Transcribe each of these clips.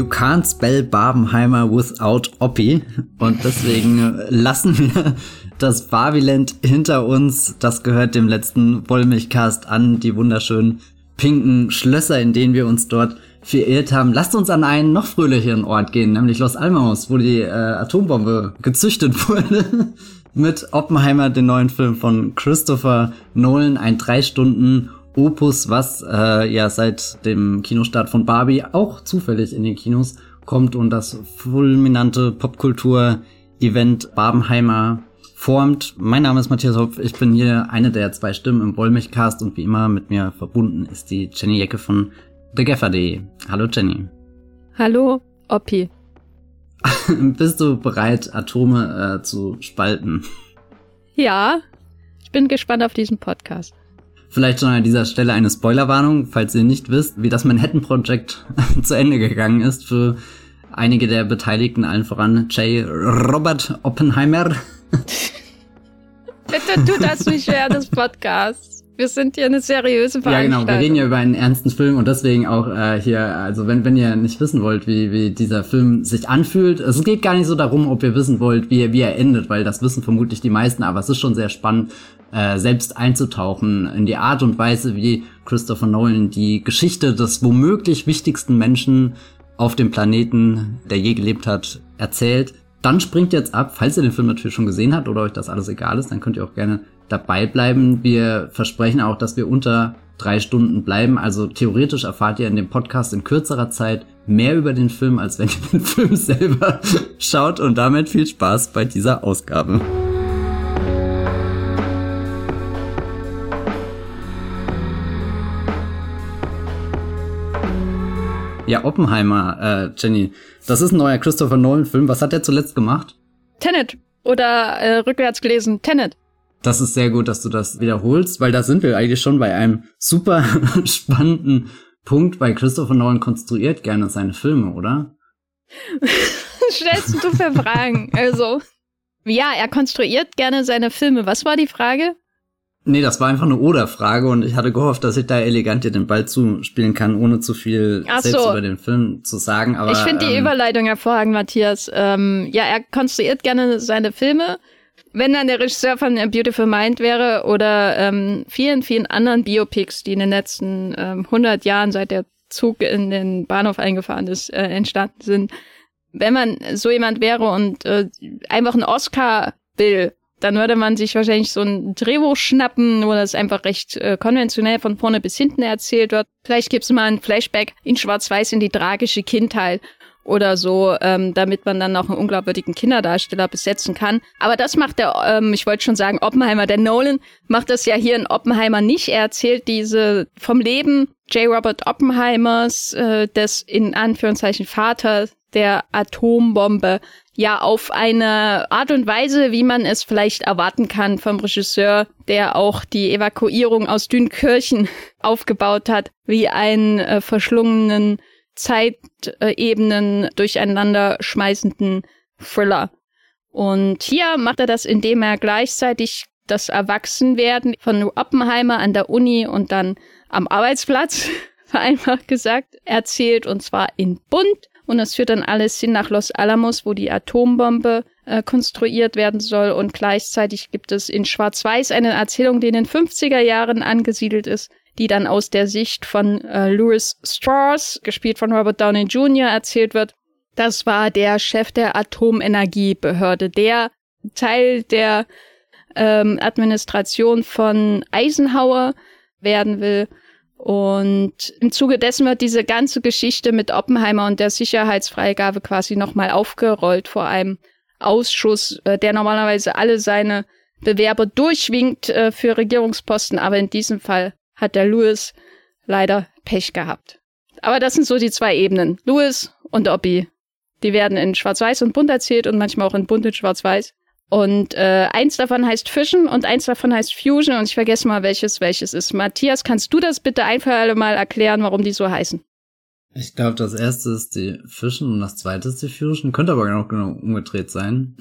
You can't spell Barbenheimer without Oppi. Und deswegen lassen wir das Barbiland hinter uns. Das gehört dem letzten Wollmilchcast an. Die wunderschönen pinken Schlösser, in denen wir uns dort verirrt haben. Lasst uns an einen noch fröhlicheren Ort gehen, nämlich Los Alamos, wo die äh, Atombombe gezüchtet wurde. Mit Oppenheimer, den neuen Film von Christopher Nolan, ein drei Stunden Opus, was äh, ja seit dem Kinostart von Barbie auch zufällig in den Kinos kommt und das fulminante Popkultur-Event Barbenheimer formt. Mein Name ist Matthias Hopf, ich bin hier eine der zwei Stimmen im Wollmilchcast und wie immer mit mir verbunden ist die Jenny Jecke von TheGaffer.de. Hallo Jenny. Hallo Oppi. Bist du bereit, Atome äh, zu spalten? Ja, ich bin gespannt auf diesen Podcast. Vielleicht schon an dieser Stelle eine Spoilerwarnung, falls ihr nicht wisst, wie das Manhattan Project zu Ende gegangen ist für einige der Beteiligten, allen voran J. Robert Oppenheimer. Bitte tu das nicht während des Podcasts. Wir sind hier eine seriöse Veranstaltung. Ja, genau. Wir reden ja über einen ernsten Film und deswegen auch äh, hier, also wenn, wenn ihr nicht wissen wollt, wie, wie dieser Film sich anfühlt, es geht gar nicht so darum, ob ihr wissen wollt, wie, wie er endet, weil das wissen vermutlich die meisten, aber es ist schon sehr spannend, äh, selbst einzutauchen in die Art und Weise, wie Christopher Nolan die Geschichte des womöglich wichtigsten Menschen auf dem Planeten, der je gelebt hat, erzählt dann springt jetzt ab, falls ihr den Film natürlich schon gesehen habt oder euch das alles egal ist, dann könnt ihr auch gerne dabei bleiben. Wir versprechen auch, dass wir unter drei Stunden bleiben. Also theoretisch erfahrt ihr in dem Podcast in kürzerer Zeit mehr über den Film, als wenn ihr den Film selber schaut. Und damit viel Spaß bei dieser Ausgabe. Ja, Oppenheimer, äh, Jenny. Das ist ein neuer Christopher Nolan-Film. Was hat er zuletzt gemacht? Tenet. Oder äh, rückwärts gelesen, Tenet. Das ist sehr gut, dass du das wiederholst, weil da sind wir eigentlich schon bei einem super spannenden Punkt, weil Christopher Nolan konstruiert gerne seine Filme, oder? Stellst du für Fragen? Also, ja, er konstruiert gerne seine Filme. Was war die Frage? Nee, das war einfach eine Oder-Frage und ich hatte gehofft, dass ich da elegant dir den Ball zuspielen kann, ohne zu viel Ach selbst so. über den Film zu sagen. Aber ich finde die ähm, Überleitung hervorragend, Matthias. Ähm, ja, er konstruiert gerne seine Filme. Wenn dann der Regisseur von A Beautiful Mind wäre oder ähm, vielen, vielen anderen Biopics, die in den letzten ähm, 100 Jahren, seit der Zug in den Bahnhof eingefahren ist, äh, entstanden sind. Wenn man so jemand wäre und äh, einfach einen Oscar will dann würde man sich wahrscheinlich so ein Drehbuch schnappen, wo das einfach recht äh, konventionell von vorne bis hinten erzählt wird. Vielleicht gibt's mal ein Flashback in Schwarz-Weiß in die tragische Kindheit oder so, ähm, damit man dann noch einen unglaubwürdigen Kinderdarsteller besetzen kann. Aber das macht der, ähm, ich wollte schon sagen, Oppenheimer, der Nolan macht das ja hier in Oppenheimer nicht. Er erzählt diese vom Leben J. Robert Oppenheimers, äh, des in Anführungszeichen Vater der Atombombe ja auf eine Art und Weise, wie man es vielleicht erwarten kann vom Regisseur, der auch die Evakuierung aus Dünkirchen aufgebaut hat, wie einen äh, verschlungenen Zeitebenen durcheinander schmeißenden Thriller. Und hier macht er das, indem er gleichzeitig das Erwachsenwerden von Oppenheimer an der Uni und dann am Arbeitsplatz, vereinfacht gesagt, erzählt, und zwar in bunt und es führt dann alles hin nach Los Alamos, wo die Atombombe äh, konstruiert werden soll. Und gleichzeitig gibt es in Schwarz-Weiß eine Erzählung, die in den 50er Jahren angesiedelt ist, die dann aus der Sicht von äh, Louis Strauss, gespielt von Robert Downey Jr., erzählt wird. Das war der Chef der Atomenergiebehörde, der Teil der ähm, Administration von Eisenhower werden will und im Zuge dessen wird diese ganze Geschichte mit Oppenheimer und der Sicherheitsfreigabe quasi nochmal aufgerollt vor einem Ausschuss, äh, der normalerweise alle seine Bewerber durchwinkt äh, für Regierungsposten, aber in diesem Fall hat der Louis leider Pech gehabt. Aber das sind so die zwei Ebenen. Louis und Oppi. Die werden in Schwarz-Weiß und Bunt erzählt und manchmal auch in Bunt und Schwarz-Weiß. Und äh, eins davon heißt Fission und eins davon heißt Fusion und ich vergesse mal, welches welches ist. Matthias, kannst du das bitte ein für alle Mal erklären, warum die so heißen? Ich glaube, das erste ist die Fission und das zweite ist die Fusion. Könnte aber auch genau umgedreht sein.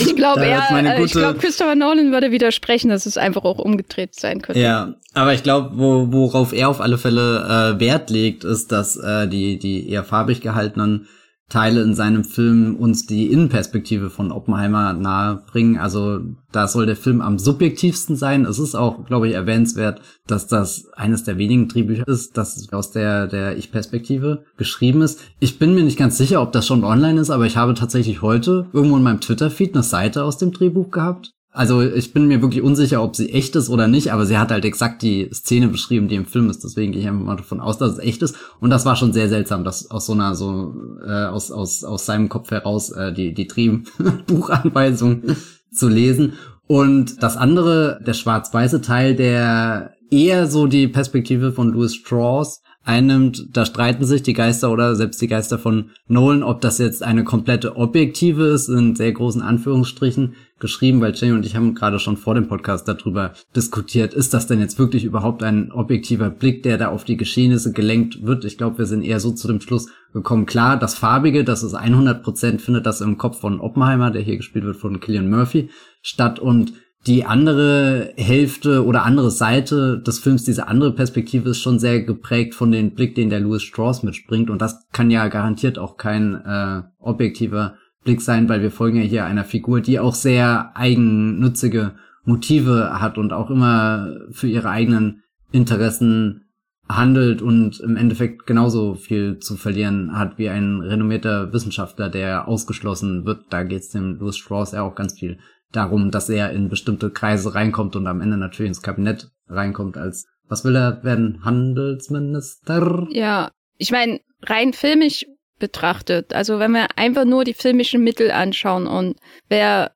Ich glaube, äh, ich glaube, Christopher Nolan würde widersprechen, dass es einfach auch umgedreht sein könnte. Ja, aber ich glaube, wo, worauf er auf alle Fälle äh, Wert legt, ist, dass äh, die, die eher farbig gehaltenen Teile in seinem Film uns die Innenperspektive von Oppenheimer nahe bringen. Also da soll der Film am subjektivsten sein. Es ist auch, glaube ich, erwähnenswert, dass das eines der wenigen Drehbücher ist, das aus der, der Ich-Perspektive geschrieben ist. Ich bin mir nicht ganz sicher, ob das schon online ist, aber ich habe tatsächlich heute irgendwo in meinem Twitter-Feed eine Seite aus dem Drehbuch gehabt. Also ich bin mir wirklich unsicher, ob sie echt ist oder nicht, aber sie hat halt exakt die Szene beschrieben, die im Film ist. Deswegen gehe ich einfach mal davon aus, dass es echt ist. Und das war schon sehr seltsam, dass aus so einer so äh, aus aus aus seinem Kopf heraus äh, die die Drehbuchanweisung zu lesen. Und das andere, der schwarz-weiße Teil, der eher so die Perspektive von Louis Strauss einnimmt, da streiten sich die Geister oder selbst die Geister von Nolan, ob das jetzt eine komplette objektive ist, in sehr großen Anführungsstrichen geschrieben, weil Jenny und ich haben gerade schon vor dem Podcast darüber diskutiert, ist das denn jetzt wirklich überhaupt ein objektiver Blick, der da auf die Geschehnisse gelenkt wird? Ich glaube, wir sind eher so zu dem Schluss gekommen. Klar, das Farbige, das ist 100 Prozent, findet das im Kopf von Oppenheimer, der hier gespielt wird von Killian Murphy, statt und die andere Hälfte oder andere Seite des Films, diese andere Perspektive ist schon sehr geprägt von dem Blick, den der Louis Strauss mitspringt. Und das kann ja garantiert auch kein äh, objektiver Blick sein, weil wir folgen ja hier einer Figur, die auch sehr eigennützige Motive hat und auch immer für ihre eigenen Interessen handelt und im Endeffekt genauso viel zu verlieren hat wie ein renommierter Wissenschaftler, der ausgeschlossen wird. Da geht es dem Louis Strauss ja auch ganz viel darum, dass er in bestimmte Kreise reinkommt und am Ende natürlich ins Kabinett reinkommt als, was will er werden, Handelsminister? Ja, ich meine, rein filmisch betrachtet, also wenn wir einfach nur die filmischen Mittel anschauen und wer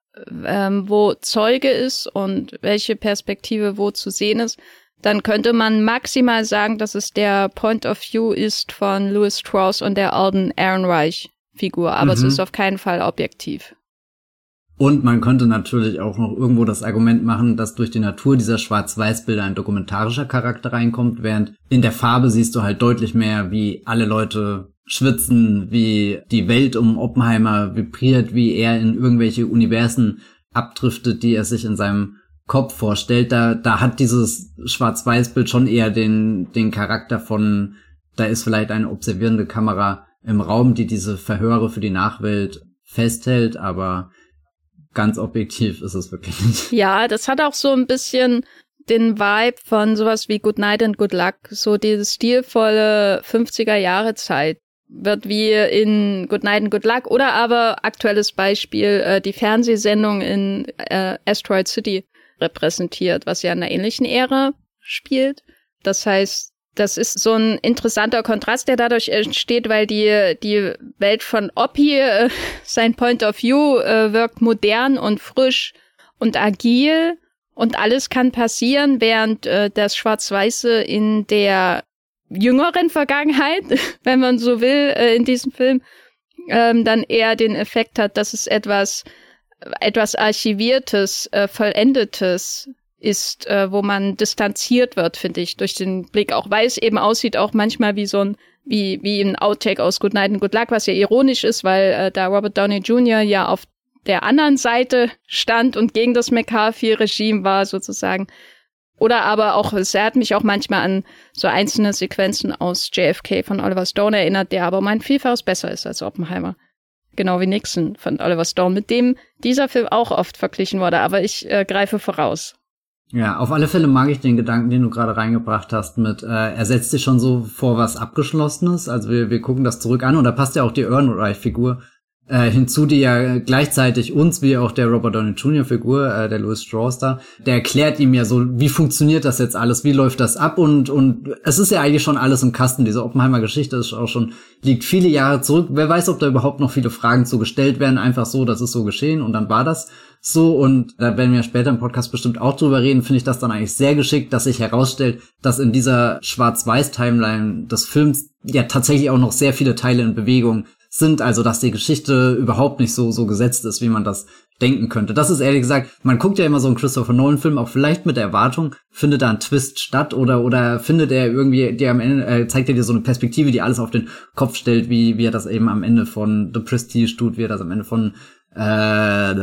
ähm, wo Zeuge ist und welche Perspektive wo zu sehen ist, dann könnte man maximal sagen, dass es der Point of View ist von Louis Strauss und der Alden Ehrenreich Figur, aber mhm. es ist auf keinen Fall objektiv. Und man könnte natürlich auch noch irgendwo das Argument machen, dass durch die Natur dieser Schwarz-Weiß-Bilder ein dokumentarischer Charakter reinkommt, während in der Farbe siehst du halt deutlich mehr, wie alle Leute schwitzen, wie die Welt um Oppenheimer vibriert, wie er in irgendwelche Universen abdriftet, die er sich in seinem Kopf vorstellt. Da, da hat dieses Schwarz-Weiß-Bild schon eher den, den Charakter von, da ist vielleicht eine observierende Kamera im Raum, die diese Verhöre für die Nachwelt festhält, aber ganz objektiv ist es wirklich nicht. Ja, das hat auch so ein bisschen den Vibe von sowas wie Good Night and Good Luck, so diese stilvolle 50er Jahre Zeit wird wie in Good Night and Good Luck oder aber aktuelles Beispiel äh, die Fernsehsendung in äh, Asteroid City repräsentiert, was ja in einer ähnlichen Ära spielt. Das heißt, das ist so ein interessanter Kontrast, der dadurch entsteht, weil die, die Welt von Oppi, äh, sein Point of View, äh, wirkt modern und frisch und agil und alles kann passieren, während äh, das Schwarz-Weiße in der jüngeren Vergangenheit, wenn man so will, äh, in diesem Film, ähm, dann eher den Effekt hat, dass es etwas, etwas Archiviertes, äh, Vollendetes ist, äh, wo man distanziert wird, finde ich, durch den Blick, auch weil es eben aussieht, auch manchmal wie so ein, wie, wie ein Outtake aus Good Night and Good Luck, was ja ironisch ist, weil äh, da Robert Downey Jr. ja auf der anderen Seite stand und gegen das McCarthy-Regime war, sozusagen. Oder aber auch, es hat mich auch manchmal an so einzelne Sequenzen aus JFK von Oliver Stone erinnert, der aber um ein Vielfaches besser ist als Oppenheimer. Genau wie Nixon von Oliver Stone, mit dem dieser Film auch oft verglichen wurde, aber ich äh, greife voraus. Ja, auf alle Fälle mag ich den Gedanken, den du gerade reingebracht hast, mit äh, er setzt sich schon so vor was Abgeschlossenes. Also wir, wir gucken das zurück an und da passt ja auch die Ehrenreich-Figur äh, hinzu, die ja gleichzeitig uns, wie auch der Robert Downey Jr. Figur, äh, der Louis Strauss da, der erklärt ihm ja so, wie funktioniert das jetzt alles, wie läuft das ab und, und es ist ja eigentlich schon alles im Kasten. Diese Oppenheimer Geschichte ist auch schon, liegt viele Jahre zurück. Wer weiß, ob da überhaupt noch viele Fragen zu gestellt werden, einfach so, das ist so geschehen und dann war das so und da werden wir später im Podcast bestimmt auch drüber reden, finde ich das dann eigentlich sehr geschickt, dass sich herausstellt, dass in dieser Schwarz-Weiß-Timeline des Films ja tatsächlich auch noch sehr viele Teile in Bewegung sind, also dass die Geschichte überhaupt nicht so so gesetzt ist, wie man das denken könnte. Das ist ehrlich gesagt, man guckt ja immer so einen Christopher Nolan Film auch vielleicht mit der Erwartung, findet da ein Twist statt oder oder findet er irgendwie, der am Ende äh, zeigt er dir so eine Perspektive, die alles auf den Kopf stellt, wie wie er das eben am Ende von The Prestige tut, wie er das am Ende von äh,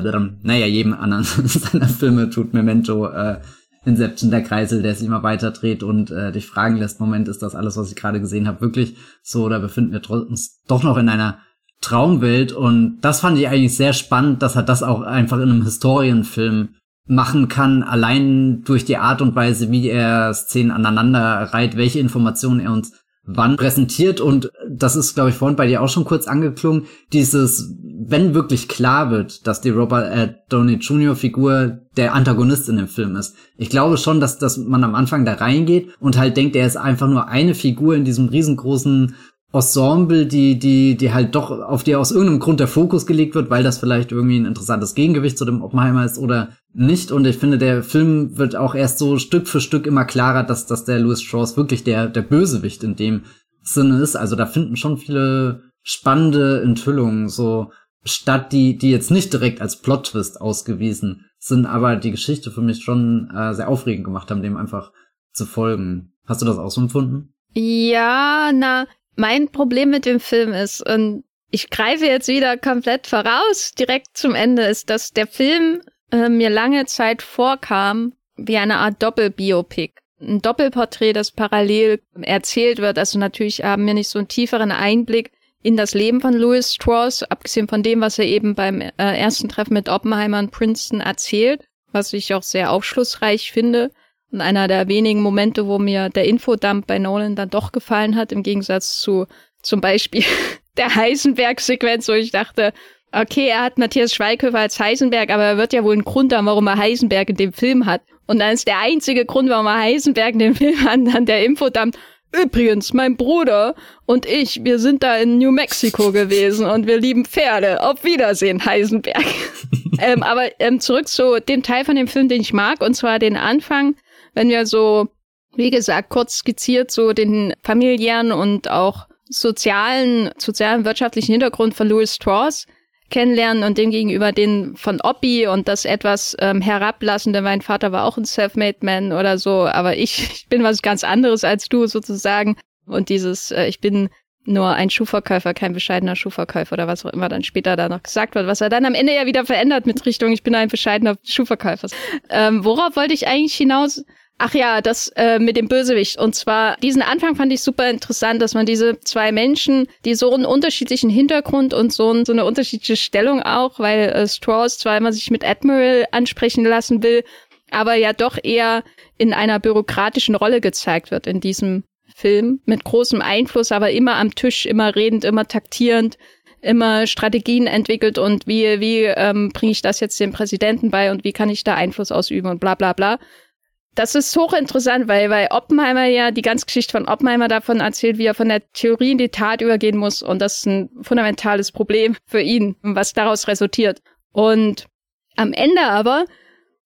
naja, jedem anderen seiner Filme tut Memento, äh, Inception der Kreisel, der sich immer weiter dreht und äh, dich fragen lässt, Moment, ist das alles, was ich gerade gesehen habe, wirklich so oder befinden wir uns doch noch in einer Traumwelt? Und das fand ich eigentlich sehr spannend, dass er das auch einfach in einem Historienfilm machen kann, allein durch die Art und Weise, wie er Szenen aneinander reiht, welche Informationen er uns wann präsentiert und das ist, glaube ich, vorhin bei dir auch schon kurz angeklungen, dieses, wenn wirklich klar wird, dass die Robert äh, Downey Jr. Figur der Antagonist in dem Film ist. Ich glaube schon, dass, dass man am Anfang da reingeht und halt denkt, er ist einfach nur eine Figur in diesem riesengroßen Ensemble, die, die, die halt doch, auf die aus irgendeinem Grund der Fokus gelegt wird, weil das vielleicht irgendwie ein interessantes Gegengewicht zu dem Oppenheimer ist oder nicht. Und ich finde, der Film wird auch erst so Stück für Stück immer klarer, dass, dass der Louis Strauss wirklich der, der Bösewicht in dem Sinne ist. Also da finden schon viele spannende Enthüllungen so statt, die, die jetzt nicht direkt als Plot-Twist ausgewiesen sind, aber die Geschichte für mich schon äh, sehr aufregend gemacht haben, dem einfach zu folgen. Hast du das auch so empfunden? Ja, na, mein Problem mit dem Film ist, und ich greife jetzt wieder komplett voraus, direkt zum Ende, ist, dass der Film äh, mir lange Zeit vorkam wie eine Art Doppelbiopic. Ein Doppelporträt, das parallel erzählt wird. Also natürlich haben wir nicht so einen tieferen Einblick in das Leben von Louis Strauss, abgesehen von dem, was er eben beim äh, ersten Treffen mit Oppenheimer und Princeton erzählt, was ich auch sehr aufschlussreich finde. Und einer der wenigen Momente, wo mir der Infodump bei Nolan dann doch gefallen hat, im Gegensatz zu zum Beispiel der Heisenberg-Sequenz, wo ich dachte, okay, er hat Matthias Schweighöfer als Heisenberg, aber er wird ja wohl einen Grund haben, warum er Heisenberg in dem Film hat. Und dann ist der einzige Grund, warum er Heisenberg in dem Film hat, dann der Infodump. Übrigens, mein Bruder und ich, wir sind da in New Mexico gewesen und wir lieben Pferde. Auf Wiedersehen, Heisenberg. ähm, aber ähm, zurück zu dem Teil von dem Film, den ich mag, und zwar den Anfang, wenn wir so, wie gesagt, kurz skizziert so den familiären und auch sozialen, sozialen, wirtschaftlichen Hintergrund von Louis Strauss kennenlernen und dem gegenüber den von Oppi und das etwas ähm, herablassende, mein Vater war auch ein Self-Made Man oder so, aber ich, ich bin was ganz anderes als du sozusagen. Und dieses, äh, ich bin nur ein Schuhverkäufer, kein bescheidener Schuhverkäufer oder was auch immer dann später da noch gesagt wird, was er dann am Ende ja wieder verändert mit Richtung, ich bin ein bescheidener Schuhverkäufer. Ähm, worauf wollte ich eigentlich hinaus? Ach ja, das äh, mit dem Bösewicht. Und zwar, diesen Anfang fand ich super interessant, dass man diese zwei Menschen, die so einen unterschiedlichen Hintergrund und so, ein, so eine unterschiedliche Stellung auch, weil äh, Strauss zwar immer sich mit Admiral ansprechen lassen will, aber ja doch eher in einer bürokratischen Rolle gezeigt wird in diesem Film, mit großem Einfluss, aber immer am Tisch, immer redend, immer taktierend, immer Strategien entwickelt und wie, wie ähm, bringe ich das jetzt dem Präsidenten bei und wie kann ich da Einfluss ausüben und bla bla bla. Das ist hochinteressant, weil, weil Oppenheimer ja die ganze Geschichte von Oppenheimer davon erzählt, wie er von der Theorie in die Tat übergehen muss. Und das ist ein fundamentales Problem für ihn, was daraus resultiert. Und am Ende aber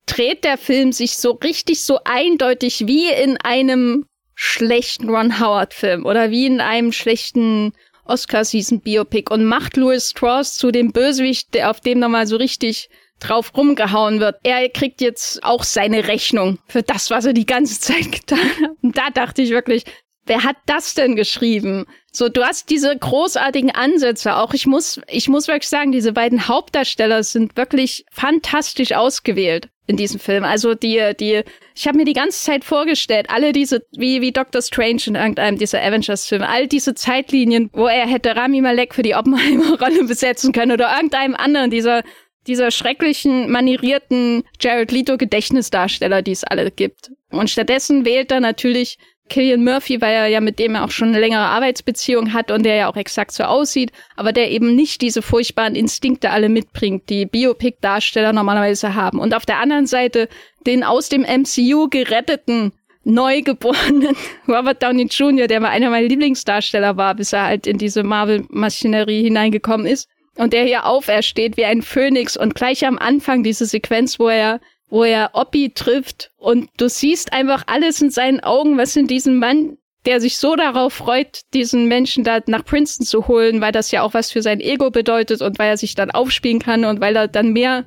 dreht der Film sich so richtig so eindeutig wie in einem schlechten Ron Howard Film oder wie in einem schlechten Oscar-Season Biopic und macht Louis Strauss zu dem Bösewicht, der auf dem nochmal so richtig drauf rumgehauen wird. Er kriegt jetzt auch seine Rechnung für das, was er die ganze Zeit getan hat. Und da dachte ich wirklich, wer hat das denn geschrieben? So, du hast diese großartigen Ansätze auch. Ich muss, ich muss wirklich sagen, diese beiden Hauptdarsteller sind wirklich fantastisch ausgewählt in diesem Film. Also die, die, ich habe mir die ganze Zeit vorgestellt, alle diese, wie, wie Doctor Strange in irgendeinem dieser Avengers-Filme, all diese Zeitlinien, wo er hätte Rami Malek für die Oppenheimer-Rolle besetzen können oder irgendeinem anderen dieser dieser schrecklichen, manierierten Jared Leto Gedächtnisdarsteller, die es alle gibt. Und stattdessen wählt er natürlich Killian Murphy, weil er ja mit dem er auch schon eine längere Arbeitsbeziehung hat und der ja auch exakt so aussieht, aber der eben nicht diese furchtbaren Instinkte alle mitbringt, die Biopic-Darsteller normalerweise haben. Und auf der anderen Seite den aus dem MCU geretteten neugeborenen Robert Downey Jr., der mal einer meiner Lieblingsdarsteller war, bis er halt in diese Marvel-Maschinerie hineingekommen ist und der hier aufersteht wie ein Phönix. Und gleich am Anfang diese Sequenz, wo er wo er Oppi trifft. Und du siehst einfach alles in seinen Augen, was in diesem Mann, der sich so darauf freut, diesen Menschen da nach Princeton zu holen, weil das ja auch was für sein Ego bedeutet und weil er sich dann aufspielen kann und weil er dann mehr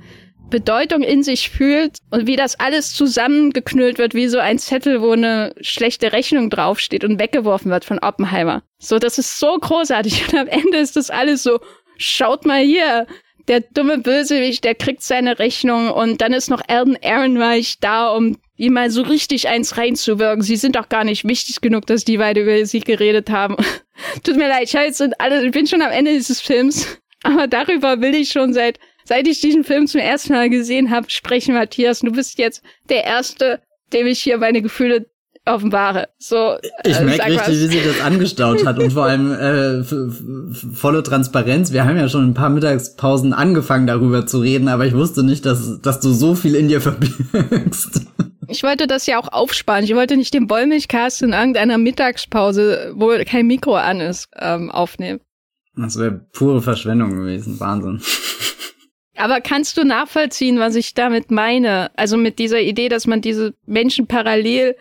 Bedeutung in sich fühlt. Und wie das alles zusammengeknüllt wird, wie so ein Zettel, wo eine schlechte Rechnung draufsteht und weggeworfen wird von Oppenheimer. So, das ist so großartig. Und am Ende ist das alles so, schaut mal hier, der dumme Bösewicht, der kriegt seine Rechnung und dann ist noch Elden Ehrenreich da, um ihm mal so richtig eins reinzuwirken. Sie sind doch gar nicht wichtig genug, dass die beide über sie geredet haben. Tut mir leid, ich, alle, ich bin schon am Ende dieses Films, aber darüber will ich schon seit, seit ich diesen Film zum ersten Mal gesehen habe, sprechen, Matthias. Du bist jetzt der Erste, dem ich hier meine Gefühle offenbare. So, ich äh, merke richtig, wie sie das angestaut hat und vor allem äh, volle Transparenz. Wir haben ja schon ein paar Mittagspausen angefangen darüber zu reden, aber ich wusste nicht, dass, dass du so viel in dir verbirgst. Ich wollte das ja auch aufsparen. Ich wollte nicht den Wollmilchcast in irgendeiner Mittagspause, wo kein Mikro an ist, ähm, aufnehmen. Das wäre pure Verschwendung gewesen. Wahnsinn. Aber kannst du nachvollziehen, was ich damit meine? Also mit dieser Idee, dass man diese Menschen parallel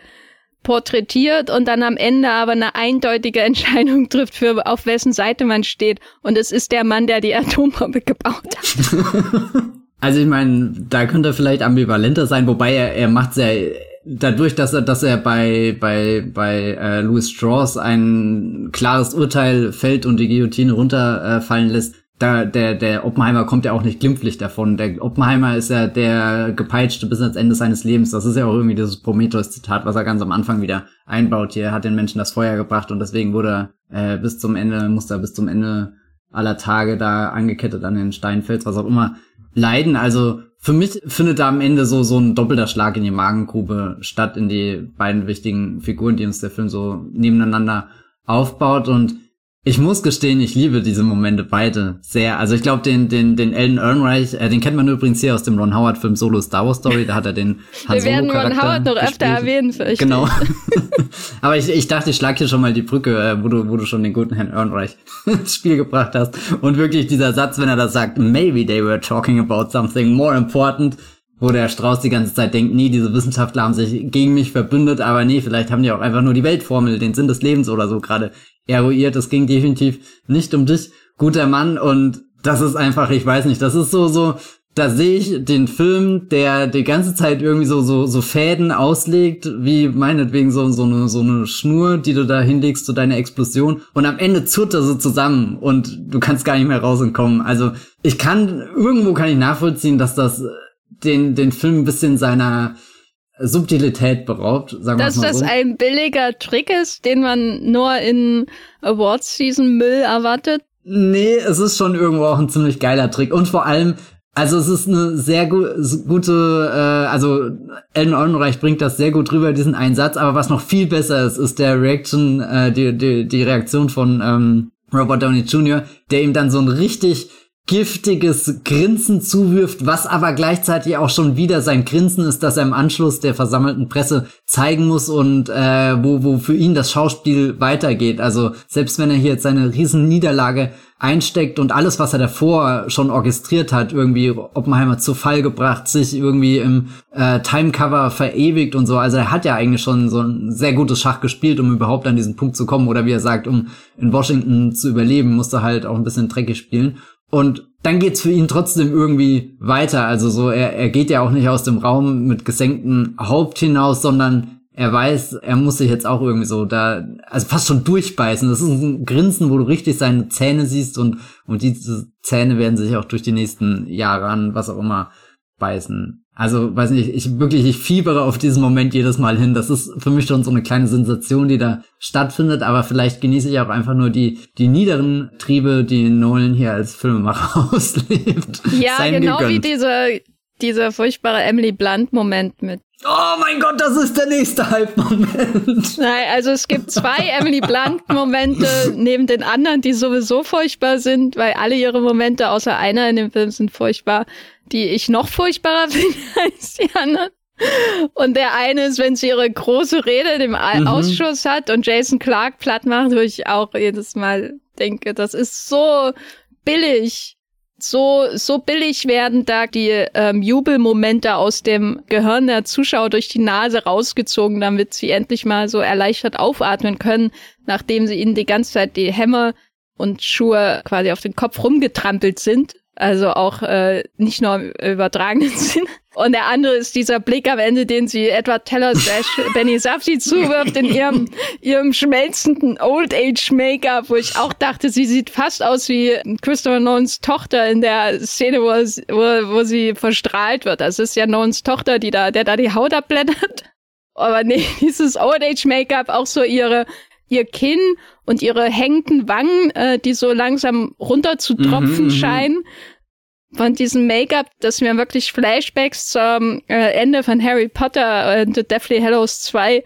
porträtiert und dann am Ende aber eine eindeutige Entscheidung trifft, für auf wessen Seite man steht. Und es ist der Mann, der die Atombombe gebaut hat. Also ich meine, da könnte er vielleicht ambivalenter sein, wobei er, er macht sehr dadurch, dass er, dass er bei bei bei äh, Louis Strauss ein klares Urteil fällt und die Guillotine runterfallen äh, lässt, da, der, der Oppenheimer kommt ja auch nicht glimpflich davon. Der Oppenheimer ist ja der gepeitschte bis ans Ende seines Lebens. Das ist ja auch irgendwie dieses Prometheus-Zitat, was er ganz am Anfang wieder einbaut. Hier hat den Menschen das Feuer gebracht und deswegen wurde äh, bis zum Ende, musste er bis zum Ende aller Tage da angekettet an den Steinfels, was auch immer, leiden. Also für mich findet da am Ende so, so ein doppelter Schlag in die Magengrube statt, in die beiden wichtigen Figuren, die uns der Film so nebeneinander aufbaut und ich muss gestehen, ich liebe diese Momente beide sehr. Also ich glaube, den, den, den Elden Ehrenreich, äh, den kennt man übrigens hier aus dem Ron Howard Film Solo Star Wars Story, da hat er den Han Wir werden Ron Howard noch öfter erwähnen, fürchte Genau. Aber ich, ich dachte, ich schlag hier schon mal die Brücke, äh, wo du, wo du schon den guten Herrn Ehrenreich ins Spiel gebracht hast. Und wirklich dieser Satz, wenn er das sagt, maybe they were talking about something more important, wo der Strauß die ganze Zeit denkt, nee, diese Wissenschaftler haben sich gegen mich verbündet, aber nee, vielleicht haben die auch einfach nur die Weltformel, den Sinn des Lebens oder so gerade eruiert. Es ging definitiv nicht um dich, guter Mann. Und das ist einfach, ich weiß nicht, das ist so, so, da sehe ich den Film, der die ganze Zeit irgendwie so, so, so Fäden auslegt, wie meinetwegen so, so eine, so eine Schnur, die du da hinlegst zu deiner Explosion. Und am Ende zurrt er so zusammen und du kannst gar nicht mehr raus und kommen. Also ich kann, irgendwo kann ich nachvollziehen, dass das den, den Film ein bisschen seiner, Subtilität beraubt, sagen wir Dass mal das so. ein billiger Trick ist, den man nur in Awards-Season-Müll erwartet? Nee, es ist schon irgendwo auch ein ziemlich geiler Trick. Und vor allem, also es ist eine sehr gu gute, äh, also Ellen Ehrenreich bringt das sehr gut rüber, diesen Einsatz, aber was noch viel besser ist, ist der Reaction, äh, die, die, die Reaktion von ähm, Robert Downey Jr., der ihm dann so ein richtig giftiges Grinsen zuwirft, was aber gleichzeitig auch schon wieder sein Grinsen ist, dass er im Anschluss der versammelten Presse zeigen muss und äh, wo, wo für ihn das Schauspiel weitergeht. Also selbst wenn er hier jetzt seine riesen Niederlage einsteckt und alles, was er davor schon orchestriert hat, irgendwie Oppenheimer zu Fall gebracht, sich irgendwie im äh, Timecover verewigt und so. Also er hat ja eigentlich schon so ein sehr gutes Schach gespielt, um überhaupt an diesen Punkt zu kommen. Oder wie er sagt, um in Washington zu überleben, musste halt auch ein bisschen dreckig spielen. Und dann geht's für ihn trotzdem irgendwie weiter. Also so, er, er geht ja auch nicht aus dem Raum mit gesenktem Haupt hinaus, sondern er weiß, er muss sich jetzt auch irgendwie so da, also fast schon durchbeißen. Das ist ein Grinsen, wo du richtig seine Zähne siehst und, und diese Zähne werden sich auch durch die nächsten Jahre an, was auch immer, beißen. Also, weiß nicht, ich wirklich, ich fiebere auf diesen Moment jedes Mal hin. Das ist für mich schon so eine kleine Sensation, die da stattfindet, aber vielleicht genieße ich auch einfach nur die, die niederen Triebe, die Nolan hier als Filmemacher auslebt. Ja, Sein genau gegönnt. wie dieser, dieser furchtbare Emily Blunt-Moment mit Oh mein Gott, das ist der nächste Hype-Moment. Nein, also es gibt zwei Emily Blunt-Momente neben den anderen, die sowieso furchtbar sind, weil alle ihre Momente außer einer in dem Film sind furchtbar die ich noch furchtbarer finde als die anderen. Und der eine ist, wenn sie ihre große Rede im mhm. Ausschuss hat und Jason Clark platt macht, wo ich auch jedes Mal denke, das ist so billig. So, so billig werden da die ähm, Jubelmomente aus dem Gehirn der Zuschauer durch die Nase rausgezogen, damit sie endlich mal so erleichtert aufatmen können, nachdem sie ihnen die ganze Zeit die Hämmer und Schuhe quasi auf den Kopf rumgetrampelt sind also auch äh, nicht nur im übertragenen Sinn. Und der andere ist dieser Blick am Ende, den sie Edward Teller Benny Safdie zuwirft in ihrem, ihrem schmelzenden Old Age Make-up, wo ich auch dachte, sie sieht fast aus wie Christopher Nolans Tochter in der Szene, wo, wo, wo sie verstrahlt wird. Das ist ja Nolans Tochter, die da, der da die Haut abblättert. Aber nee, dieses Old Age Make-up, auch so ihre, ihr Kinn und ihre hängenden Wangen, äh, die so langsam runter zu tropfen mhm, mhm. scheinen von diesem Make-up, das mir wirklich Flashbacks zum äh, Ende von Harry Potter und The Deathly Hallows 2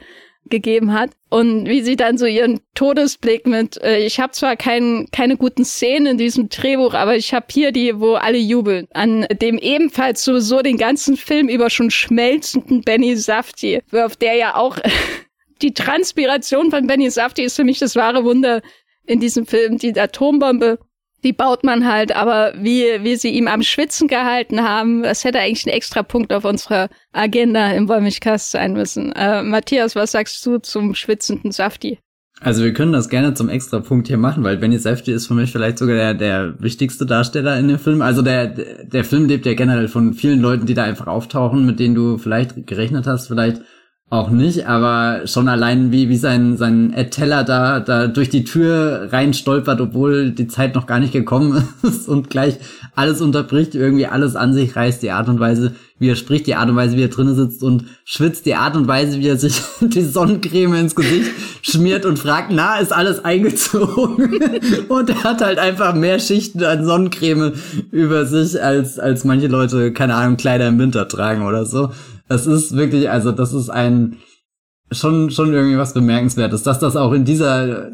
gegeben hat und wie sie dann so ihren Todesblick mit äh, ich habe zwar kein, keine guten Szenen in diesem Drehbuch, aber ich habe hier die, wo alle jubeln, an dem ebenfalls sowieso den ganzen Film über schon schmelzenden Benny Safti wirft, der ja auch die Transpiration von Benny Safti ist für mich das wahre Wunder in diesem Film, die Atombombe die baut man halt, aber wie, wie sie ihm am Schwitzen gehalten haben, das hätte eigentlich ein extra Punkt auf unserer Agenda im Wollmilchcast sein müssen. Äh, Matthias, was sagst du zum schwitzenden Safti? Also wir können das gerne zum extra Punkt hier machen, weil Benny Safdie ist für mich vielleicht sogar der, der wichtigste Darsteller in dem Film. Also der, der Film lebt ja generell von vielen Leuten, die da einfach auftauchen, mit denen du vielleicht gerechnet hast, vielleicht auch nicht, aber schon allein wie, wie sein, sein Ed Teller da, da durch die Tür rein stolpert, obwohl die Zeit noch gar nicht gekommen ist und gleich alles unterbricht, irgendwie alles an sich reißt, die Art und Weise, wie er spricht, die Art und Weise, wie er drinnen sitzt und schwitzt, die Art und Weise, wie er sich die Sonnencreme ins Gesicht schmiert und fragt, na, ist alles eingezogen? und er hat halt einfach mehr Schichten an Sonnencreme über sich, als, als manche Leute, keine Ahnung, Kleider im Winter tragen oder so. Es ist wirklich, also das ist ein schon schon irgendwie was bemerkenswertes, dass das auch in dieser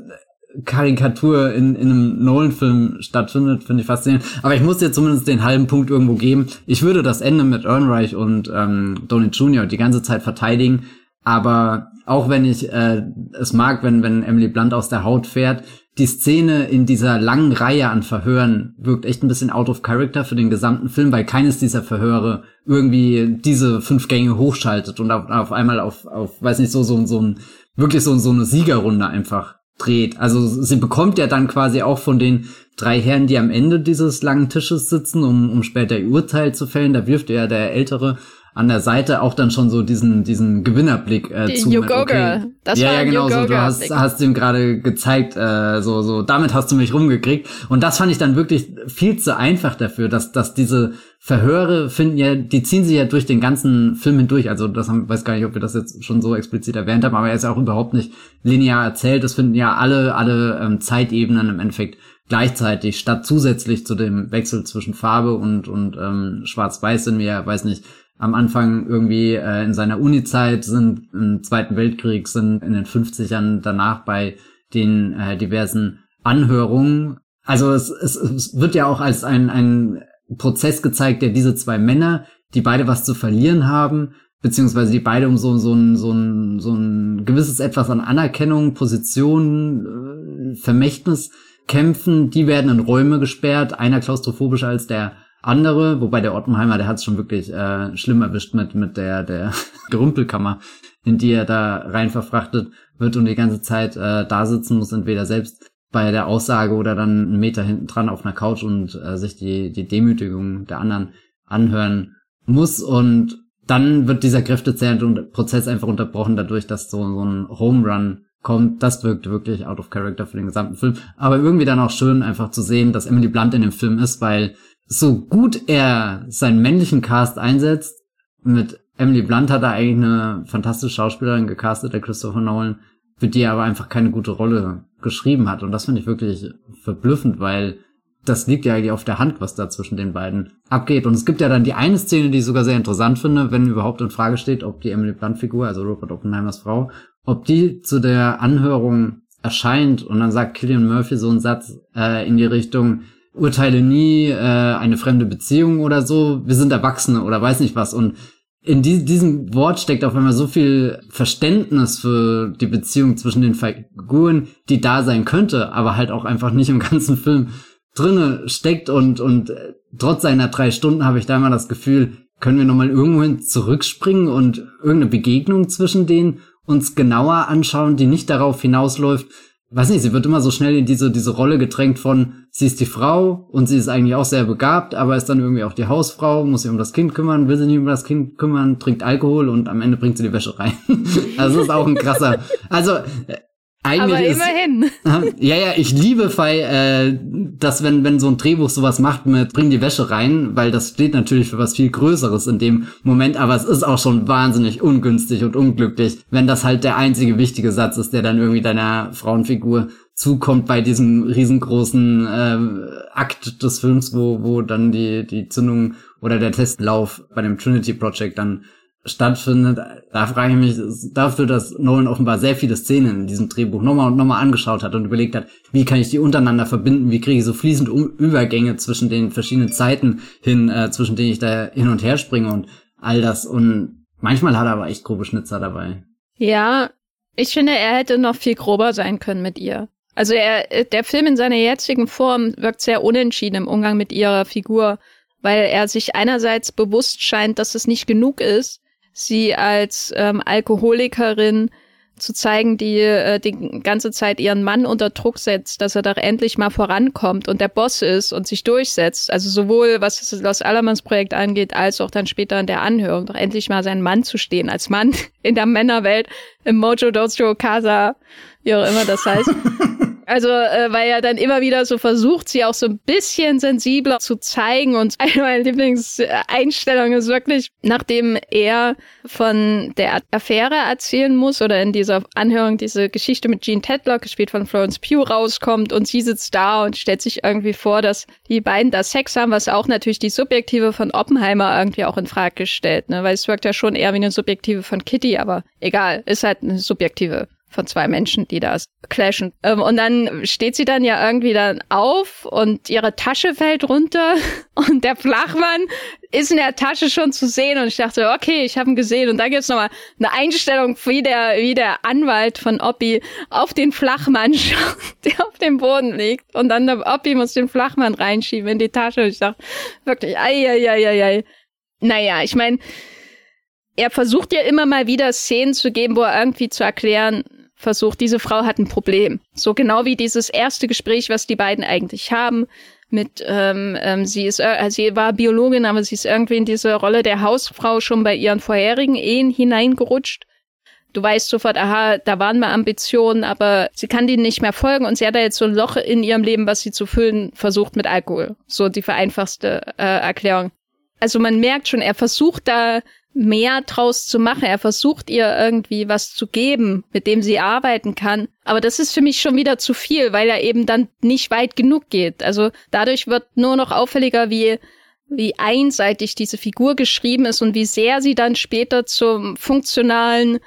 Karikatur in, in einem Nolan-Film stattfindet, finde ich faszinierend. Aber ich muss dir zumindest den halben Punkt irgendwo geben. Ich würde das Ende mit Ehrenreich und ähm, Donny Jr. die ganze Zeit verteidigen, aber auch wenn ich äh, es mag, wenn, wenn Emily Blunt aus der Haut fährt, die Szene in dieser langen Reihe an Verhören wirkt echt ein bisschen out of character für den gesamten Film, weil keines dieser Verhöre irgendwie diese fünf Gänge hochschaltet und auf, auf einmal auf, auf, weiß nicht, so, so, so ein, wirklich so, so eine Siegerrunde einfach dreht. Also sie bekommt ja dann quasi auch von den drei Herren, die am Ende dieses langen Tisches sitzen, um, um später ihr Urteil zu fällen, da wirft ja der Ältere an der Seite auch dann schon so diesen diesen Gewinnerblick äh, zu. You go okay. Das ja, ja, genau so. Du hast, hast ihm gerade gezeigt, äh, so so. Damit hast du mich rumgekriegt. Und das fand ich dann wirklich viel zu einfach dafür, dass dass diese Verhöre finden ja, die ziehen sich ja durch den ganzen Film hindurch. Also das haben, weiß gar nicht, ob wir das jetzt schon so explizit erwähnt haben, aber er ist ja auch überhaupt nicht linear erzählt. Es finden ja alle alle ähm, Zeitebenen im Endeffekt gleichzeitig statt zusätzlich zu dem Wechsel zwischen Farbe und und ähm, Schwarz-Weiß sind wir, weiß nicht, am Anfang irgendwie äh, in seiner Uni-Zeit, sind im Zweiten Weltkrieg, sind in den 50ern danach bei den äh, diversen Anhörungen. Also es, es, es wird ja auch als ein, ein Prozess gezeigt, der diese zwei Männer, die beide was zu verlieren haben, beziehungsweise die beide um so, so, ein, so, ein, so ein gewisses Etwas an Anerkennung, Position, äh, Vermächtnis kämpfen, die werden in Räume gesperrt, einer klaustrophobischer als der andere, wobei der Ottenheimer, der hat es schon wirklich äh, schlimm erwischt mit, mit der, der Gerümpelkammer, in die er da rein verfrachtet wird und die ganze Zeit äh, da sitzen muss, entweder selbst bei der Aussage oder dann einen Meter hinten dran auf einer Couch und äh, sich die, die Demütigung der anderen anhören muss und dann wird dieser kräftezehrende Prozess einfach unterbrochen dadurch, dass so, so ein Home Run kommt. Das wirkt wirklich out of character für den gesamten Film. Aber irgendwie dann auch schön einfach zu sehen, dass Emily Blunt in dem Film ist, weil so gut er seinen männlichen Cast einsetzt, mit Emily Blunt hat er eigentlich eine fantastische Schauspielerin gecastet, der Christopher Nolan, für die er aber einfach keine gute Rolle geschrieben hat. Und das finde ich wirklich verblüffend, weil das liegt ja eigentlich auf der Hand, was da zwischen den beiden abgeht. Und es gibt ja dann die eine Szene, die ich sogar sehr interessant finde, wenn überhaupt in Frage steht, ob die Emily Blunt-Figur, also Robert Oppenheimers Frau, ob die zu der Anhörung erscheint und dann sagt Killian Murphy so einen Satz äh, in die Richtung, urteile nie äh, eine fremde Beziehung oder so. Wir sind Erwachsene oder weiß nicht was. Und in die, diesem Wort steckt auf einmal so viel Verständnis für die Beziehung zwischen den Figuren, die da sein könnte, aber halt auch einfach nicht im ganzen Film drinne steckt und und trotz seiner drei Stunden habe ich da immer das Gefühl, können wir nochmal irgendwohin zurückspringen und irgendeine Begegnung zwischen denen uns genauer anschauen, die nicht darauf hinausläuft, weiß nicht, sie wird immer so schnell in diese, diese Rolle gedrängt von, sie ist die Frau und sie ist eigentlich auch sehr begabt, aber ist dann irgendwie auch die Hausfrau, muss sich um das Kind kümmern, will sich nicht um das Kind kümmern, trinkt Alkohol und am Ende bringt sie die Wäsche rein. also ist auch ein krasser, also eigentlich Aber immerhin. Ist, ja, ja, ich liebe Fei, äh, dass wenn, wenn so ein Drehbuch sowas macht mit bring die Wäsche rein, weil das steht natürlich für was viel Größeres in dem Moment, aber es ist auch schon wahnsinnig ungünstig und unglücklich, wenn das halt der einzige wichtige Satz ist, der dann irgendwie deiner Frauenfigur zukommt bei diesem riesengroßen äh, Akt des Films, wo, wo dann die, die Zündung oder der Testlauf bei dem Trinity Project dann stattfindet, da frage ich mich dafür, dass Nolan offenbar sehr viele Szenen in diesem Drehbuch nochmal und nochmal angeschaut hat und überlegt hat, wie kann ich die untereinander verbinden, wie kriege ich so fließend um Übergänge zwischen den verschiedenen Zeiten hin, äh, zwischen denen ich da hin und her springe und all das und manchmal hat er aber echt grobe Schnitzer dabei. Ja, ich finde, er hätte noch viel grober sein können mit ihr. Also er, der Film in seiner jetzigen Form wirkt sehr unentschieden im Umgang mit ihrer Figur, weil er sich einerseits bewusst scheint, dass es nicht genug ist, sie als ähm, Alkoholikerin zu zeigen, die äh, die ganze Zeit ihren Mann unter Druck setzt, dass er doch endlich mal vorankommt und der Boss ist und sich durchsetzt. Also sowohl was das Los Alamos Projekt angeht, als auch dann später in der Anhörung, doch endlich mal seinen Mann zu stehen als Mann in der Männerwelt im Mojo Dojo Casa, wie auch immer das heißt. Also, äh, weil er dann immer wieder so versucht, sie auch so ein bisschen sensibler zu zeigen. Und eine meiner Lieblingseinstellungen ist wirklich, nachdem er von der Affäre erzählen muss oder in dieser Anhörung diese Geschichte mit Gene Tedlock, gespielt von Florence Pugh, rauskommt und sie sitzt da und stellt sich irgendwie vor, dass die beiden da Sex haben, was auch natürlich die Subjektive von Oppenheimer irgendwie auch in Frage gestellt, ne? Weil es wirkt ja schon eher wie eine Subjektive von Kitty, aber egal, ist halt eine Subjektive von zwei Menschen, die da clashen. Ähm, und dann steht sie dann ja irgendwie dann auf und ihre Tasche fällt runter und der Flachmann ist in der Tasche schon zu sehen und ich dachte, okay, ich habe ihn gesehen und dann gibt's nochmal eine Einstellung, wie der, wie der Anwalt von Oppi auf den Flachmann schaut, der auf dem Boden liegt und dann der Oppi muss den Flachmann reinschieben in die Tasche und ich dachte, wirklich, ei, ei, ei, ei, ei. Naja, ich meine, er versucht ja immer mal wieder Szenen zu geben, wo er irgendwie zu erklären versucht, diese Frau hat ein Problem. So genau wie dieses erste Gespräch, was die beiden eigentlich haben. Mit, ähm, ähm, sie ist, äh, sie war Biologin, aber sie ist irgendwie in diese Rolle der Hausfrau schon bei ihren vorherigen Ehen hineingerutscht. Du weißt sofort, aha, da waren mal Ambitionen, aber sie kann denen nicht mehr folgen und sie hat da jetzt so ein Loch in ihrem Leben, was sie zu füllen versucht mit Alkohol. So die vereinfachte äh, Erklärung. Also man merkt schon, er versucht da mehr draus zu machen. Er versucht ihr irgendwie was zu geben, mit dem sie arbeiten kann. Aber das ist für mich schon wieder zu viel, weil er eben dann nicht weit genug geht. Also dadurch wird nur noch auffälliger, wie wie einseitig diese Figur geschrieben ist und wie sehr sie dann später zum funktionalen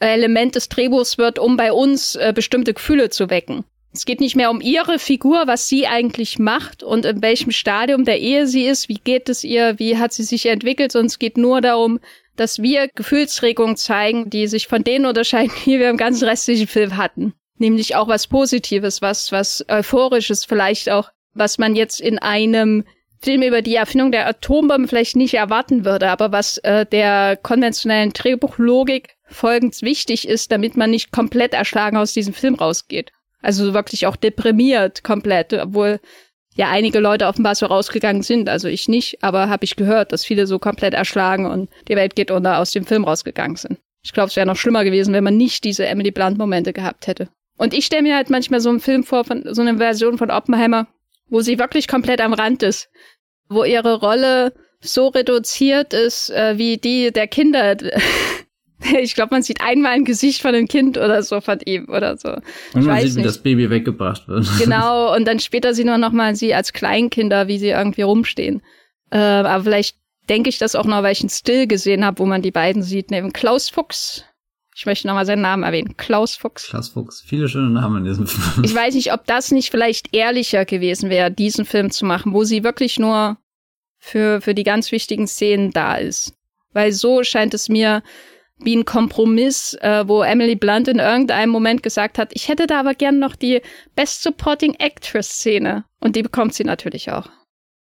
Element des Drehbuchs wird, um bei uns äh, bestimmte Gefühle zu wecken. Es geht nicht mehr um ihre Figur, was sie eigentlich macht und in welchem Stadium der Ehe sie ist, wie geht es ihr, wie hat sie sich entwickelt, sondern es geht nur darum, dass wir Gefühlsregungen zeigen, die sich von denen unterscheiden, die wir im ganzen restlichen Film hatten. Nämlich auch was Positives, was, was Euphorisches, vielleicht auch, was man jetzt in einem Film über die Erfindung der Atombombe vielleicht nicht erwarten würde, aber was äh, der konventionellen Drehbuchlogik folgend wichtig ist, damit man nicht komplett erschlagen aus diesem Film rausgeht. Also wirklich auch deprimiert komplett, obwohl ja einige Leute offenbar so rausgegangen sind. Also ich nicht, aber habe ich gehört, dass viele so komplett erschlagen und die Welt geht unter aus dem Film rausgegangen sind. Ich glaube, es wäre noch schlimmer gewesen, wenn man nicht diese Emily Blunt-Momente gehabt hätte. Und ich stelle mir halt manchmal so einen Film vor, von so einer Version von Oppenheimer, wo sie wirklich komplett am Rand ist, wo ihre Rolle so reduziert ist, äh, wie die der Kinder Ich glaube, man sieht einmal ein Gesicht von einem Kind oder so von ihm oder so. Und man sieht, nicht. wie das Baby weggebracht wird. Genau, und dann später sieht man nochmal sie als Kleinkinder, wie sie irgendwie rumstehen. Äh, aber vielleicht denke ich das auch noch, weil ich einen Still gesehen habe, wo man die beiden sieht, neben Klaus Fuchs. Ich möchte nochmal seinen Namen erwähnen. Klaus Fuchs. Klaus Fuchs. Viele schöne Namen in diesem Film. Ich weiß nicht, ob das nicht vielleicht ehrlicher gewesen wäre, diesen Film zu machen, wo sie wirklich nur für, für die ganz wichtigen Szenen da ist. Weil so scheint es mir wie ein Kompromiss, äh, wo Emily Blunt in irgendeinem Moment gesagt hat, ich hätte da aber gern noch die Best Supporting Actress Szene. Und die bekommt sie natürlich auch.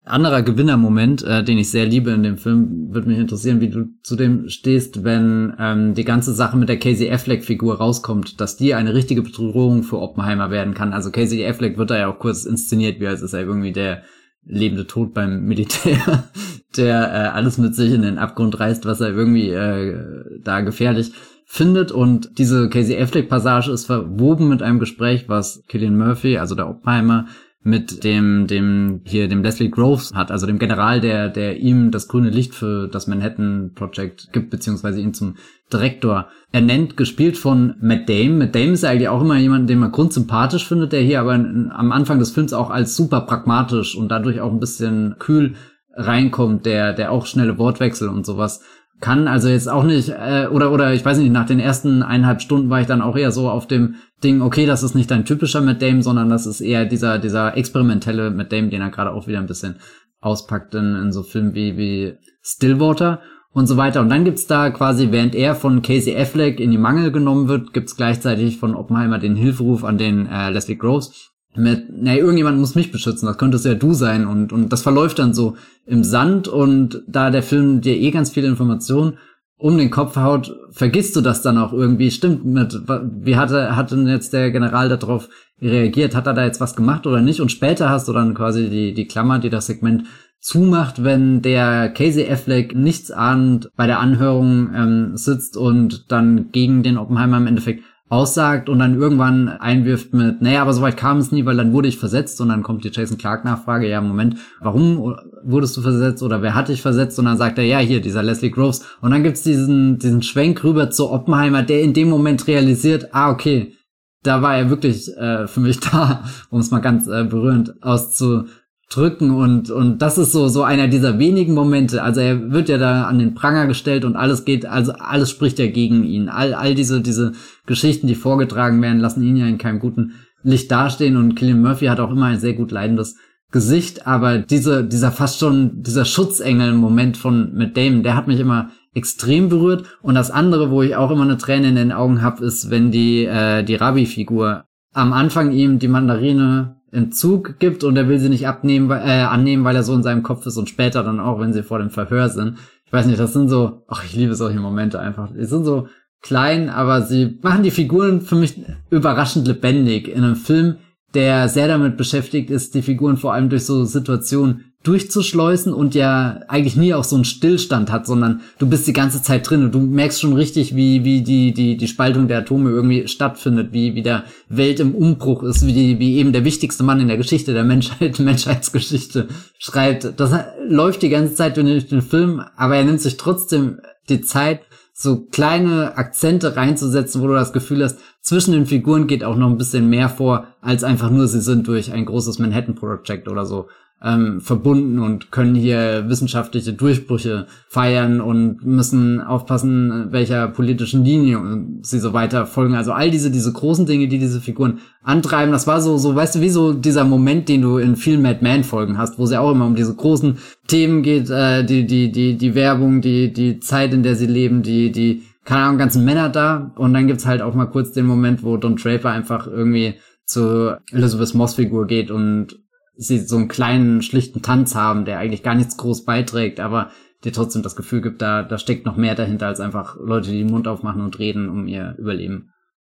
Anderer Gewinnermoment, äh, den ich sehr liebe in dem Film, würde mich interessieren, wie du zu dem stehst, wenn ähm, die ganze Sache mit der Casey Affleck-Figur rauskommt, dass die eine richtige Bedrohung für Oppenheimer werden kann. Also Casey Affleck wird da ja auch kurz inszeniert, wie als ist er irgendwie der lebende Tod beim Militär, der äh, alles mit sich in den Abgrund reißt, was er irgendwie äh, da gefährlich findet. Und diese Casey Affleck-Passage ist verwoben mit einem Gespräch, was Killian Murphy, also der Oppenheimer, mit dem, dem, hier, dem Leslie Groves hat, also dem General, der, der ihm das grüne Licht für das Manhattan Project gibt, beziehungsweise ihn zum Direktor ernennt, gespielt von Matt Damon. Matt Damon ist eigentlich auch immer jemand, den man grundsympathisch findet, der hier aber am Anfang des Films auch als super pragmatisch und dadurch auch ein bisschen kühl reinkommt, der, der auch schnelle Wortwechsel und sowas kann. Also jetzt auch nicht, äh, oder, oder ich weiß nicht, nach den ersten eineinhalb Stunden war ich dann auch eher so auf dem Ding, okay, das ist nicht dein typischer Matt Damon, sondern das ist eher dieser, dieser experimentelle Matt Damon, den er gerade auch wieder ein bisschen auspackt in, in so Filmen wie, wie Stillwater und so weiter. Und dann gibt's da quasi, während er von Casey Affleck in die Mangel genommen wird, gibt's gleichzeitig von Oppenheimer den Hilferuf an den äh, Leslie Groves mit, nee, irgendjemand muss mich beschützen, das könntest ja du sein und, und das verläuft dann so im Sand und da der Film dir eh ganz viele Informationen um den Kopf haut, vergisst du das dann auch irgendwie. Stimmt mit, wie hatte, hat denn jetzt der General darauf reagiert? Hat er da jetzt was gemacht oder nicht? Und später hast du dann quasi die, die Klammer, die das Segment zumacht, wenn der Casey Affleck nichts ahnend bei der Anhörung ähm, sitzt und dann gegen den Oppenheimer im Endeffekt aussagt und dann irgendwann einwirft mit, naja, aber soweit kam es nie, weil dann wurde ich versetzt und dann kommt die Jason Clark Nachfrage, ja, Moment, warum wurdest du versetzt oder wer hat dich versetzt? Und dann sagt er, ja, hier, dieser Leslie Groves. Und dann gibt's diesen, diesen Schwenk rüber zu Oppenheimer, der in dem Moment realisiert, ah, okay, da war er wirklich äh, für mich da, um es mal ganz äh, berührend auszu drücken und und das ist so so einer dieser wenigen Momente. Also er wird ja da an den Pranger gestellt und alles geht, also alles spricht ja gegen ihn. All all diese diese Geschichten, die vorgetragen werden, lassen ihn ja in keinem guten Licht dastehen und Killian Murphy hat auch immer ein sehr gut leidendes Gesicht, aber diese dieser fast schon dieser Schutzengel-Moment von mit Damon, der hat mich immer extrem berührt und das andere, wo ich auch immer eine Träne in den Augen habe, ist, wenn die äh, die Rabbi-Figur am Anfang ihm die Mandarine Entzug gibt und er will sie nicht abnehmen, äh, annehmen, weil er so in seinem Kopf ist und später dann auch, wenn sie vor dem Verhör sind. Ich weiß nicht, das sind so, ach, ich liebe solche Momente einfach. Die sind so klein, aber sie machen die Figuren für mich überraschend lebendig in einem Film, der sehr damit beschäftigt ist, die Figuren vor allem durch so Situationen durchzuschleusen und ja eigentlich nie auch so einen Stillstand hat, sondern du bist die ganze Zeit drin und du merkst schon richtig, wie, wie die, die, die Spaltung der Atome irgendwie stattfindet, wie, wie der Welt im Umbruch ist, wie, die, wie eben der wichtigste Mann in der Geschichte der Menschheit, Menschheitsgeschichte schreibt. Das läuft die ganze Zeit durch den Film, aber er nimmt sich trotzdem die Zeit, so kleine Akzente reinzusetzen, wo du das Gefühl hast, zwischen den Figuren geht auch noch ein bisschen mehr vor, als einfach nur, sie sind durch ein großes Manhattan Project oder so ähm, verbunden und können hier wissenschaftliche Durchbrüche feiern und müssen aufpassen, welcher politischen Linie sie so weiter folgen. Also all diese, diese großen Dinge, die diese Figuren antreiben, das war so, so, weißt du, wie so dieser Moment, den du in vielen Mad Men Folgen hast, wo es ja auch immer um diese großen Themen geht, äh, die, die, die, die Werbung, die, die Zeit, in der sie leben, die, die, keine Ahnung, ganzen Männer da. Und dann gibt's halt auch mal kurz den Moment, wo Don Draper einfach irgendwie zu Elizabeth Moss Figur geht und sie so einen kleinen, schlichten Tanz haben, der eigentlich gar nichts groß beiträgt, aber dir trotzdem das Gefühl gibt, da, da steckt noch mehr dahinter als einfach Leute, die den Mund aufmachen und reden um ihr Überleben.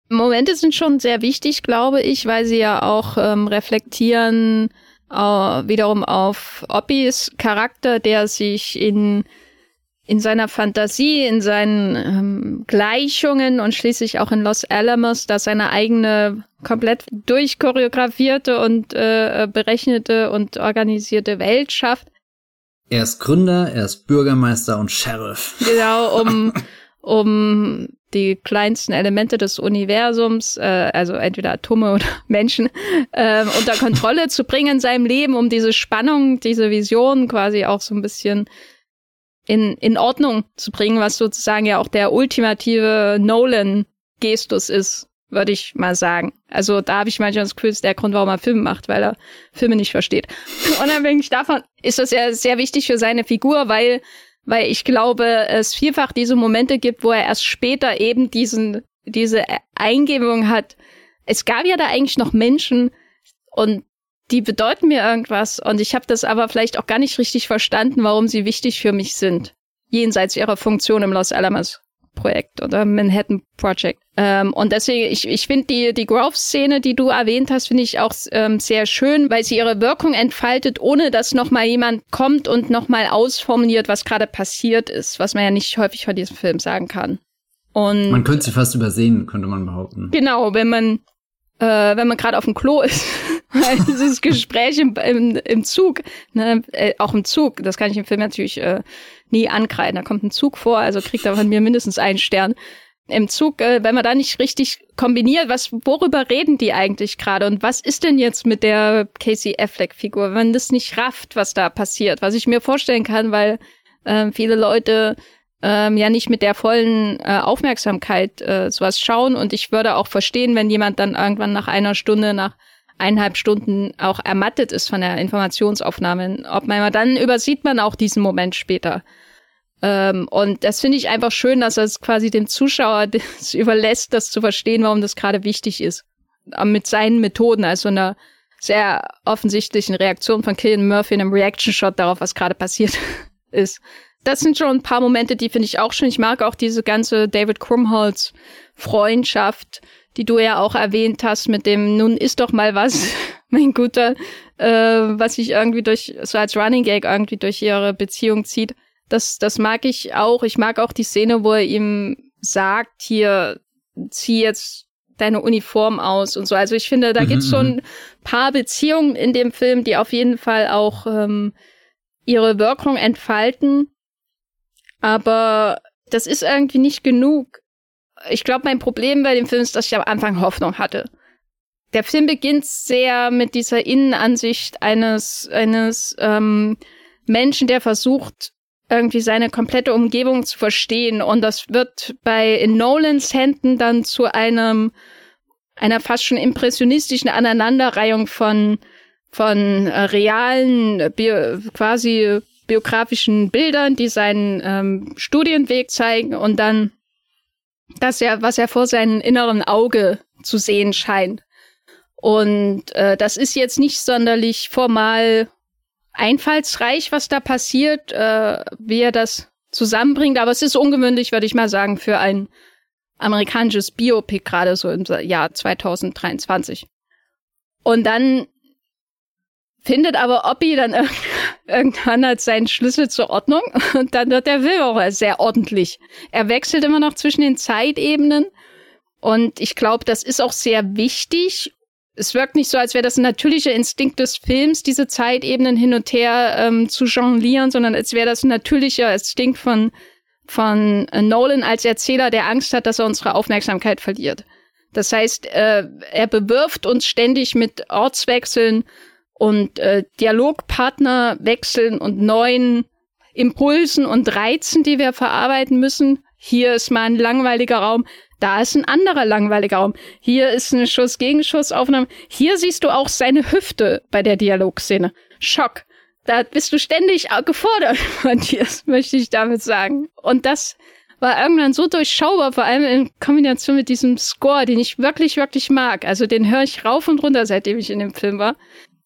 Momente sind schon sehr wichtig, glaube ich, weil sie ja auch ähm, reflektieren äh, wiederum auf Oppis Charakter, der sich in in seiner Fantasie, in seinen ähm, Gleichungen und schließlich auch in Los Alamos, dass seine eigene komplett durchchoreografierte und äh, berechnete und organisierte Welt schafft. Er ist Gründer, er ist Bürgermeister und Sheriff. Genau, um, um die kleinsten Elemente des Universums, äh, also entweder Atome oder Menschen, äh, unter Kontrolle zu bringen in seinem Leben, um diese Spannung, diese Vision quasi auch so ein bisschen in, in Ordnung zu bringen, was sozusagen ja auch der ultimative Nolan-Gestus ist, würde ich mal sagen. Also da habe ich manchmal das Gefühl, ist der Grund, warum er Filme macht, weil er Filme nicht versteht. Unabhängig davon ist das ja sehr wichtig für seine Figur, weil, weil ich glaube, es vielfach diese Momente gibt, wo er erst später eben diesen, diese Eingebung hat. Es gab ja da eigentlich noch Menschen und die bedeuten mir irgendwas und ich habe das aber vielleicht auch gar nicht richtig verstanden, warum sie wichtig für mich sind. Jenseits ihrer Funktion im Los Alamos Projekt oder Manhattan Project. Ähm, und deswegen, ich, ich finde die, die Grove-Szene, die du erwähnt hast, finde ich auch ähm, sehr schön, weil sie ihre Wirkung entfaltet, ohne dass nochmal jemand kommt und nochmal ausformuliert, was gerade passiert ist, was man ja nicht häufig von diesem Film sagen kann. Und man könnte sie fast übersehen, könnte man behaupten. Genau, wenn man äh, wenn man gerade auf dem Klo ist. Weil dieses Gespräch im, im, im Zug, ne, äh, auch im Zug, das kann ich im Film natürlich äh, nie ankreiden. Da kommt ein Zug vor, also kriegt er von mir mindestens einen Stern. Im Zug, äh, wenn man da nicht richtig kombiniert, was, worüber reden die eigentlich gerade und was ist denn jetzt mit der Casey Affleck-Figur, wenn das nicht rafft, was da passiert, was ich mir vorstellen kann, weil äh, viele Leute ähm, ja nicht mit der vollen äh, Aufmerksamkeit äh, sowas schauen. Und ich würde auch verstehen, wenn jemand dann irgendwann nach einer Stunde, nach eineinhalb Stunden auch ermattet ist von der Informationsaufnahme. Ob man dann übersieht man auch diesen Moment später. Ähm, und das finde ich einfach schön, dass es quasi dem Zuschauer das überlässt, das zu verstehen, warum das gerade wichtig ist. Aber mit seinen Methoden, also einer sehr offensichtlichen Reaktion von Killian Murphy in einem Reaction-Shot darauf, was gerade passiert ist das sind schon ein paar Momente, die finde ich auch schön. Ich mag auch diese ganze David Krumholz Freundschaft, die du ja auch erwähnt hast mit dem nun ist doch mal was, mein Guter, äh, was sich irgendwie durch so als Running Gag irgendwie durch ihre Beziehung zieht. Das das mag ich auch. Ich mag auch die Szene, wo er ihm sagt, hier zieh jetzt deine Uniform aus und so. Also ich finde, da mhm, gibt's schon mhm. paar Beziehungen in dem Film, die auf jeden Fall auch ähm, ihre Wirkung entfalten. Aber das ist irgendwie nicht genug. Ich glaube, mein Problem bei dem Film ist, dass ich am Anfang Hoffnung hatte. Der Film beginnt sehr mit dieser Innenansicht eines, eines ähm, Menschen, der versucht, irgendwie seine komplette Umgebung zu verstehen. Und das wird bei in Nolans Händen dann zu einem einer fast schon impressionistischen Aneinanderreihung von von äh, realen, quasi biografischen Bildern, die seinen ähm, Studienweg zeigen und dann das ja, was er vor seinem inneren Auge zu sehen scheint. Und äh, das ist jetzt nicht sonderlich formal einfallsreich, was da passiert, äh, wie er das zusammenbringt, aber es ist ungewöhnlich, würde ich mal sagen, für ein amerikanisches Biopic, gerade so im Jahr 2023. Und dann findet aber Oppi dann irgendwann halt seinen Schlüssel zur Ordnung und dann wird der Will auch sehr ordentlich. Er wechselt immer noch zwischen den Zeitebenen und ich glaube, das ist auch sehr wichtig. Es wirkt nicht so, als wäre das ein natürlicher Instinkt des Films, diese Zeitebenen hin und her ähm, zu jonglieren, sondern als wäre das ein natürlicher Instinkt von, von äh, Nolan als Erzähler, der Angst hat, dass er unsere Aufmerksamkeit verliert. Das heißt, äh, er bewirft uns ständig mit Ortswechseln und äh, Dialogpartner wechseln und neuen Impulsen und Reizen, die wir verarbeiten müssen. Hier ist mal ein langweiliger Raum, da ist ein anderer langweiliger Raum. Hier ist eine Schuss-Gegenschussaufnahme. Hier siehst du auch seine Hüfte bei der Dialogszene. Schock. Da bist du ständig gefordert, Matthias, möchte ich damit sagen. Und das war irgendwann so durchschaubar, vor allem in Kombination mit diesem Score, den ich wirklich, wirklich mag. Also den höre ich rauf und runter, seitdem ich in dem Film war.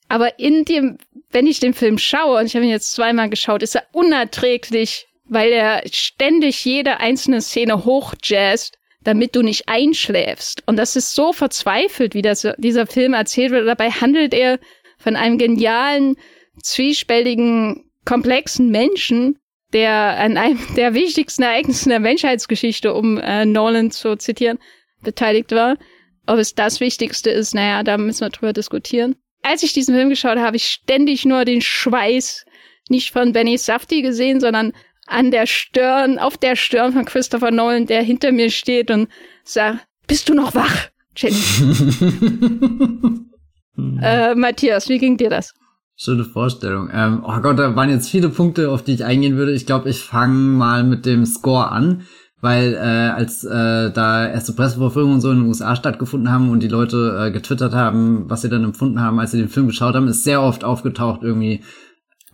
Aber in dem, wenn ich den Film schaue, und ich habe ihn jetzt zweimal geschaut, ist er unerträglich, weil er ständig jede einzelne Szene hochjazzt, damit du nicht einschläfst. Und das ist so verzweifelt, wie das, dieser Film erzählt wird. Dabei handelt er von einem genialen, zwiespältigen, komplexen Menschen, der an einem der wichtigsten Ereignisse der Menschheitsgeschichte, um äh, Nolan zu zitieren, beteiligt war. Ob es das Wichtigste ist, naja, da müssen wir drüber diskutieren als ich diesen Film geschaut habe, habe ich ständig nur den Schweiß nicht von Benny Safdie gesehen, sondern an der Stirn, auf der Stirn von Christopher Nolan, der hinter mir steht und sagt, bist du noch wach, Jenny? äh, Matthias, wie ging dir das? Schöne Vorstellung. Ähm, oh Gott, da waren jetzt viele Punkte, auf die ich eingehen würde. Ich glaube, ich fange mal mit dem Score an weil äh, als äh, da erste Pressevorführungen und so in den USA stattgefunden haben und die Leute äh, getwittert haben, was sie dann empfunden haben, als sie den Film geschaut haben, ist sehr oft aufgetaucht irgendwie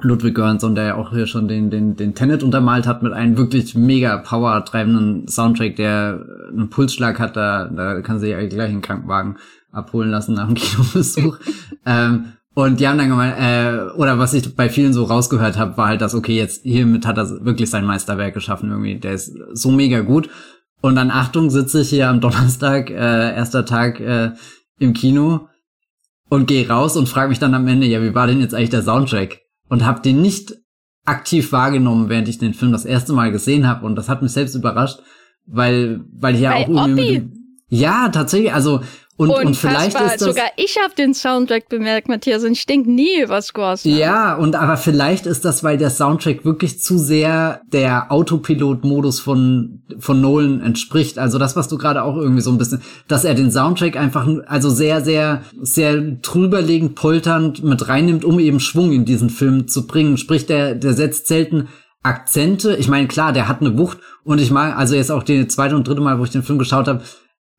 Ludwig Göransson, der ja auch hier schon den den den Tenet untermalt hat mit einem wirklich mega power treibenden Soundtrack, der einen Pulsschlag hat, da da kann sie ja gleich einen Krankenwagen abholen lassen nach dem Kinobesuch. ähm, Und die haben dann gemeint, äh, oder was ich bei vielen so rausgehört habe, war halt das, okay, jetzt hiermit hat er wirklich sein Meisterwerk geschaffen irgendwie. Der ist so mega gut. Und dann, Achtung, sitze ich hier am Donnerstag, äh, erster Tag äh, im Kino und gehe raus und frage mich dann am Ende, ja, wie war denn jetzt eigentlich der Soundtrack? Und habe den nicht aktiv wahrgenommen, während ich den Film das erste Mal gesehen habe. Und das hat mich selbst überrascht, weil, weil ich ja Bei auch irgendwie. Ja, tatsächlich, also und, und vielleicht ist das sogar ich habe den Soundtrack bemerkt, Matthias, und ich denke nie über Scores. Ja, und aber vielleicht ist das, weil der Soundtrack wirklich zu sehr der Autopilot-Modus von von Nolan entspricht. Also das, was du gerade auch irgendwie so ein bisschen, dass er den Soundtrack einfach also sehr sehr sehr drüberlegend polternd mit reinnimmt, um eben Schwung in diesen Film zu bringen. Sprich, der der setzt selten Akzente. Ich meine, klar, der hat eine Wucht und ich mag also jetzt auch die zweite und dritte Mal, wo ich den Film geschaut habe,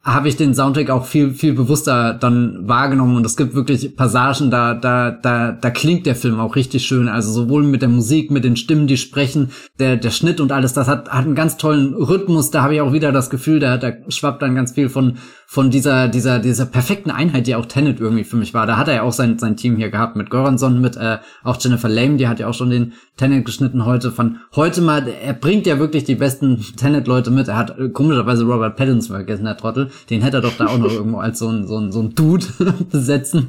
habe ich den Soundtrack auch viel viel bewusster dann wahrgenommen und es gibt wirklich Passagen da da da da klingt der Film auch richtig schön. Also sowohl mit der Musik mit den Stimmen die sprechen der der Schnitt und alles das hat hat einen ganz tollen Rhythmus. Da habe ich auch wieder das Gefühl da da schwappt dann ganz viel von von dieser dieser dieser perfekten Einheit die auch Tenet irgendwie für mich war. Da hat er ja auch sein sein Team hier gehabt mit Göransson mit äh, auch Jennifer Lame die hat ja auch schon den Tenet geschnitten heute. Von heute mal er bringt ja wirklich die besten Tenet Leute mit. Er hat äh, komischerweise Robert Pattinson vergessen der Trottel den hätte er doch da auch noch irgendwo als so ein, so ein, so ein Dude besetzen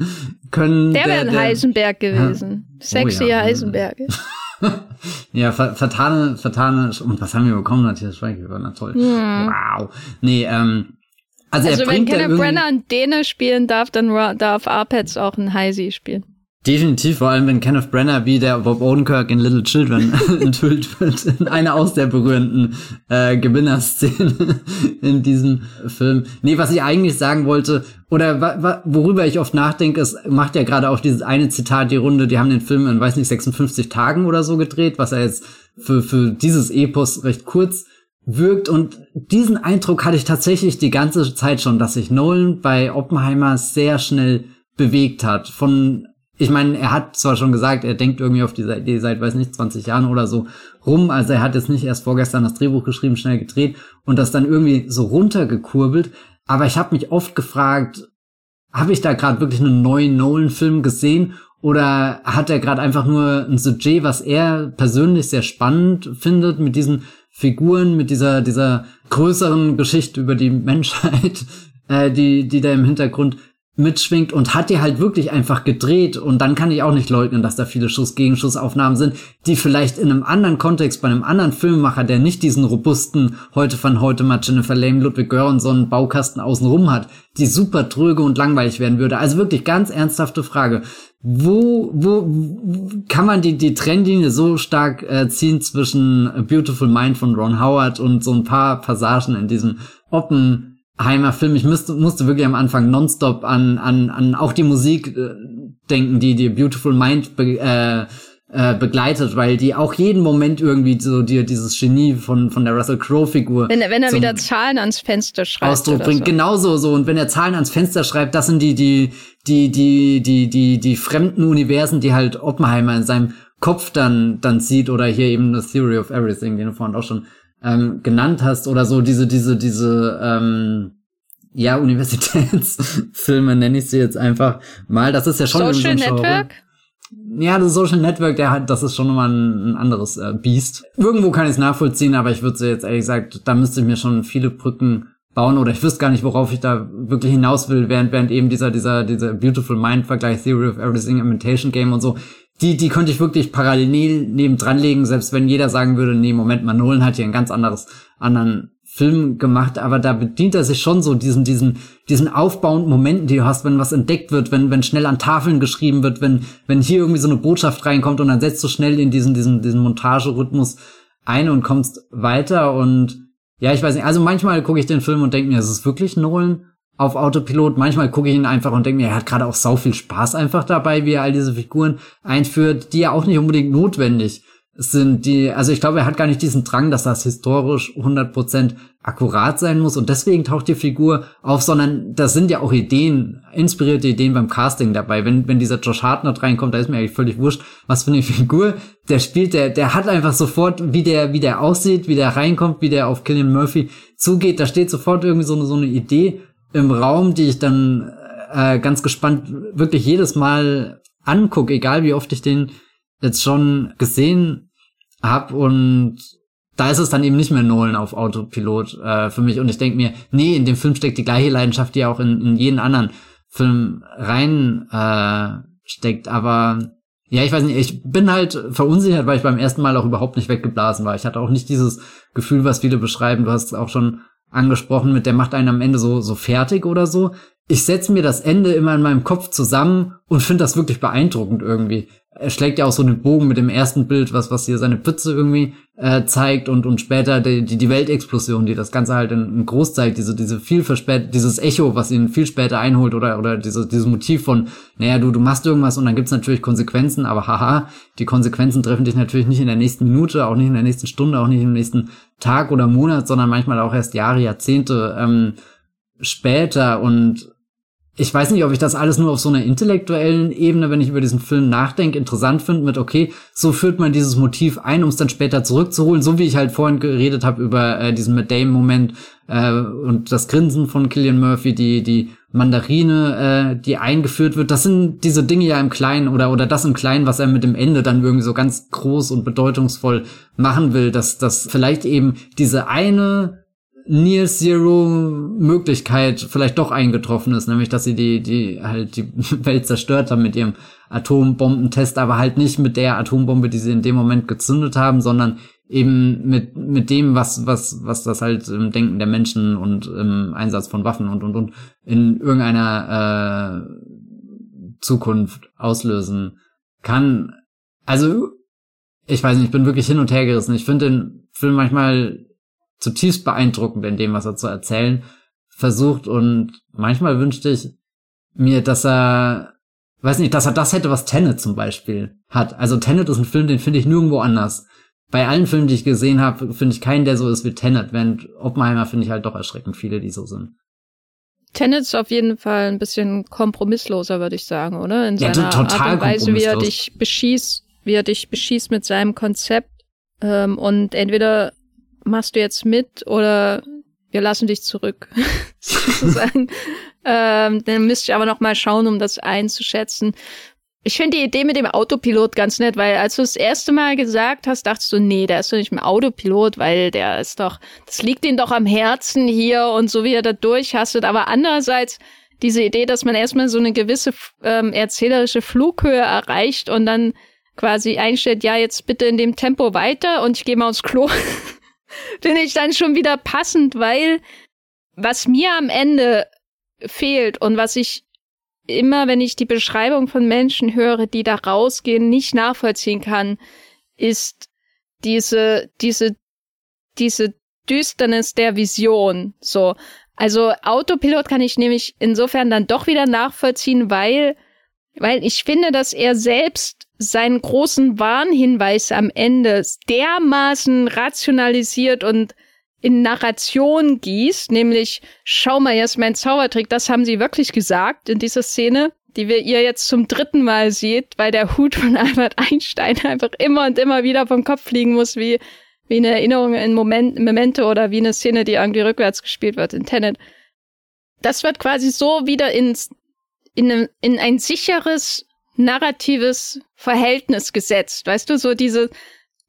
können. Der wäre ein der, Heisenberg gewesen. Ja. Sexy oh, ja. Heisenberg. ja, vertane, vertane, und was haben wir bekommen, Matthias Schweighöfer, na toll. Ja. Wow. Nee, ähm, also, also er wenn Kenneth Brenner einen Däne spielen darf, dann darf Arpets auch ein Heisi spielen. Definitiv, vor allem wenn Kenneth Brenner wie der Bob Odenkirk in Little Children enthüllt wird, in einer aus der berührenden äh, Gewinnerszene in diesem Film. Nee, was ich eigentlich sagen wollte, oder worüber ich oft nachdenke, es macht ja gerade auch dieses eine Zitat die Runde, die haben den Film in, weiß nicht, 56 Tagen oder so gedreht, was er jetzt für, für dieses Epos recht kurz wirkt und diesen Eindruck hatte ich tatsächlich die ganze Zeit schon, dass sich Nolan bei Oppenheimer sehr schnell bewegt hat. Von ich meine, er hat zwar schon gesagt, er denkt irgendwie auf diese Idee seit, weiß nicht, 20 Jahren oder so rum. Also er hat jetzt nicht erst vorgestern das Drehbuch geschrieben, schnell gedreht und das dann irgendwie so runtergekurbelt. Aber ich habe mich oft gefragt, habe ich da gerade wirklich einen neuen Nolan-Film gesehen oder hat er gerade einfach nur ein Sujet, was er persönlich sehr spannend findet mit diesen Figuren, mit dieser dieser größeren Geschichte über die Menschheit, äh, die die da im Hintergrund mitschwingt und hat die halt wirklich einfach gedreht und dann kann ich auch nicht leugnen, dass da viele Schuss-Gegenschussaufnahmen sind, die vielleicht in einem anderen Kontext bei einem anderen Filmemacher, der nicht diesen robusten heute von heute mal Jennifer Lane, Ludwig Göransson Baukasten außenrum hat, die super tröge und langweilig werden würde. Also wirklich ganz ernsthafte Frage. Wo, wo kann man die, die Trennlinie so stark äh, ziehen zwischen A Beautiful Mind von Ron Howard und so ein paar Passagen in diesem Oppen Heimer-Film. Ich müsste, musste wirklich am Anfang nonstop an, an, an auch die Musik äh, denken, die die Beautiful Mind be, äh, äh, begleitet, weil die auch jeden Moment irgendwie so dir dieses Genie von von der Russell Crowe Figur wenn er wenn er wieder Zahlen ans Fenster schreibt Ausdruck bringt so. genauso so und wenn er Zahlen ans Fenster schreibt das sind die die die die die die die fremden Universen die halt Oppenheimer in seinem Kopf dann dann sieht oder hier eben The Theory of Everything den du vorhin auch schon ähm, genannt hast oder so diese diese diese ähm, ja Universitätsfilme nenne ich sie jetzt einfach mal. Das ist ja schon Social so Network. Ja, das Social Network, der hat, das ist schon nochmal ein, ein anderes äh, Biest. Irgendwo kann ich es nachvollziehen, aber ich würde jetzt ehrlich gesagt, da müsste ich mir schon viele Brücken bauen oder ich wüsste gar nicht, worauf ich da wirklich hinaus will, während, während eben dieser, dieser, dieser Beautiful Mind Vergleich Theory of Everything Imitation Game und so, die, die könnte ich wirklich parallel neben dran legen, selbst wenn jeder sagen würde, nee, Moment mal, Nolan hat hier ein ganz anderes, anderen Film gemacht, aber da bedient er sich schon so diesen, diesen, diesen aufbauenden Momenten, die du hast, wenn was entdeckt wird, wenn, wenn schnell an Tafeln geschrieben wird, wenn, wenn hier irgendwie so eine Botschaft reinkommt und dann setzt du schnell in diesen, diesen, diesen Montagerhythmus ein und kommst weiter und ja, ich weiß nicht, also manchmal gucke ich den Film und denke mir, es ist wirklich Nolan auf Autopilot. Manchmal gucke ich ihn einfach und denke mir, er hat gerade auch sau viel Spaß einfach dabei, wie er all diese Figuren einführt, die ja auch nicht unbedingt notwendig sind die, also ich glaube, er hat gar nicht diesen Drang, dass das historisch 100% akkurat sein muss und deswegen taucht die Figur auf, sondern das sind ja auch Ideen, inspirierte Ideen beim Casting dabei. Wenn, wenn dieser Josh Hartnett reinkommt, da ist mir eigentlich völlig wurscht, was für eine Figur der spielt, der, der hat einfach sofort, wie der, wie der aussieht, wie der reinkommt, wie der auf Killian Murphy zugeht, da steht sofort irgendwie so eine, so eine Idee im Raum, die ich dann äh, ganz gespannt wirklich jedes Mal angucke, egal wie oft ich den jetzt schon gesehen hab und da ist es dann eben nicht mehr Nolan auf Autopilot äh, für mich und ich denke mir, nee, in dem Film steckt die gleiche Leidenschaft, die auch in, in jeden anderen Film rein äh, steckt, aber ja, ich weiß nicht, ich bin halt verunsichert, weil ich beim ersten Mal auch überhaupt nicht weggeblasen war. Ich hatte auch nicht dieses Gefühl, was viele beschreiben. Du hast es auch schon angesprochen mit, der macht einen am Ende so, so fertig oder so. Ich setze mir das Ende immer in meinem Kopf zusammen und finde das wirklich beeindruckend irgendwie er schlägt ja auch so einen Bogen mit dem ersten Bild, was, was hier seine Pütze irgendwie äh, zeigt und, und später die, die, die Weltexplosion, die das Ganze halt in, in groß zeigt, diese, diese viel verspätet, dieses Echo, was ihn viel später einholt oder, oder diese, dieses Motiv von, naja, du, du machst irgendwas und dann gibt's natürlich Konsequenzen, aber haha, die Konsequenzen treffen dich natürlich nicht in der nächsten Minute, auch nicht in der nächsten Stunde, auch nicht im nächsten Tag oder Monat, sondern manchmal auch erst Jahre, Jahrzehnte ähm, später und ich weiß nicht, ob ich das alles nur auf so einer intellektuellen Ebene, wenn ich über diesen Film nachdenke, interessant finde, mit okay, so führt man dieses Motiv ein, um es dann später zurückzuholen, so wie ich halt vorhin geredet habe über äh, diesen Matt Damon-Moment äh, und das Grinsen von Killian Murphy, die die Mandarine, äh, die eingeführt wird. Das sind diese Dinge ja im Kleinen oder oder das im Kleinen, was er mit dem Ende dann irgendwie so ganz groß und bedeutungsvoll machen will, dass dass vielleicht eben diese eine Near Zero Möglichkeit vielleicht doch eingetroffen ist, nämlich dass sie die die halt die Welt zerstört haben mit ihrem Atombombentest, aber halt nicht mit der Atombombe, die sie in dem Moment gezündet haben, sondern eben mit mit dem was was was das halt im Denken der Menschen und im Einsatz von Waffen und und und in irgendeiner äh, Zukunft auslösen kann. Also ich weiß nicht, ich bin wirklich hin und her gerissen. Ich finde den Film manchmal zutiefst beeindruckend in dem, was er zu erzählen versucht. Und manchmal wünschte ich mir, dass er, weiß nicht, dass er das hätte, was Tenet zum Beispiel hat. Also Tenet ist ein Film, den finde ich nirgendwo anders. Bei allen Filmen, die ich gesehen habe, finde ich keinen, der so ist wie Tenet. Während Oppenheimer finde ich halt doch erschreckend viele, die so sind. Tenet ist auf jeden Fall ein bisschen kompromissloser, würde ich sagen, oder? In seiner ja, total Art und Weise, wie er dich beschießt, wie er dich beschießt mit seinem Konzept. Ähm, und entweder machst du jetzt mit oder wir lassen dich zurück, sozusagen. ähm, dann müsste ich aber noch mal schauen, um das einzuschätzen. Ich finde die Idee mit dem Autopilot ganz nett, weil als du das erste Mal gesagt hast, dachtest du, nee, der ist doch nicht mehr Autopilot, weil der ist doch, das liegt ihm doch am Herzen hier und so wie er da durchhastet. Aber andererseits diese Idee, dass man erstmal so eine gewisse ähm, erzählerische Flughöhe erreicht und dann quasi einstellt, ja, jetzt bitte in dem Tempo weiter und ich gehe mal aufs Klo. finde ich dann schon wieder passend, weil was mir am Ende fehlt und was ich immer, wenn ich die Beschreibung von Menschen höre, die da rausgehen, nicht nachvollziehen kann, ist diese, diese, diese Düsternis der Vision. So. Also Autopilot kann ich nämlich insofern dann doch wieder nachvollziehen, weil, weil ich finde, dass er selbst seinen großen Warnhinweis am Ende dermaßen rationalisiert und in Narration gießt, nämlich schau mal, jetzt mein Zaubertrick, das haben sie wirklich gesagt in dieser Szene, die wir ihr jetzt zum dritten Mal seht, weil der Hut von Albert Einstein einfach immer und immer wieder vom Kopf fliegen muss, wie, wie eine Erinnerung in Moment, Momente oder wie eine Szene, die irgendwie rückwärts gespielt wird in Tenet. Das wird quasi so wieder ins, in, in ein sicheres narratives Verhältnis gesetzt. Weißt du, so diese,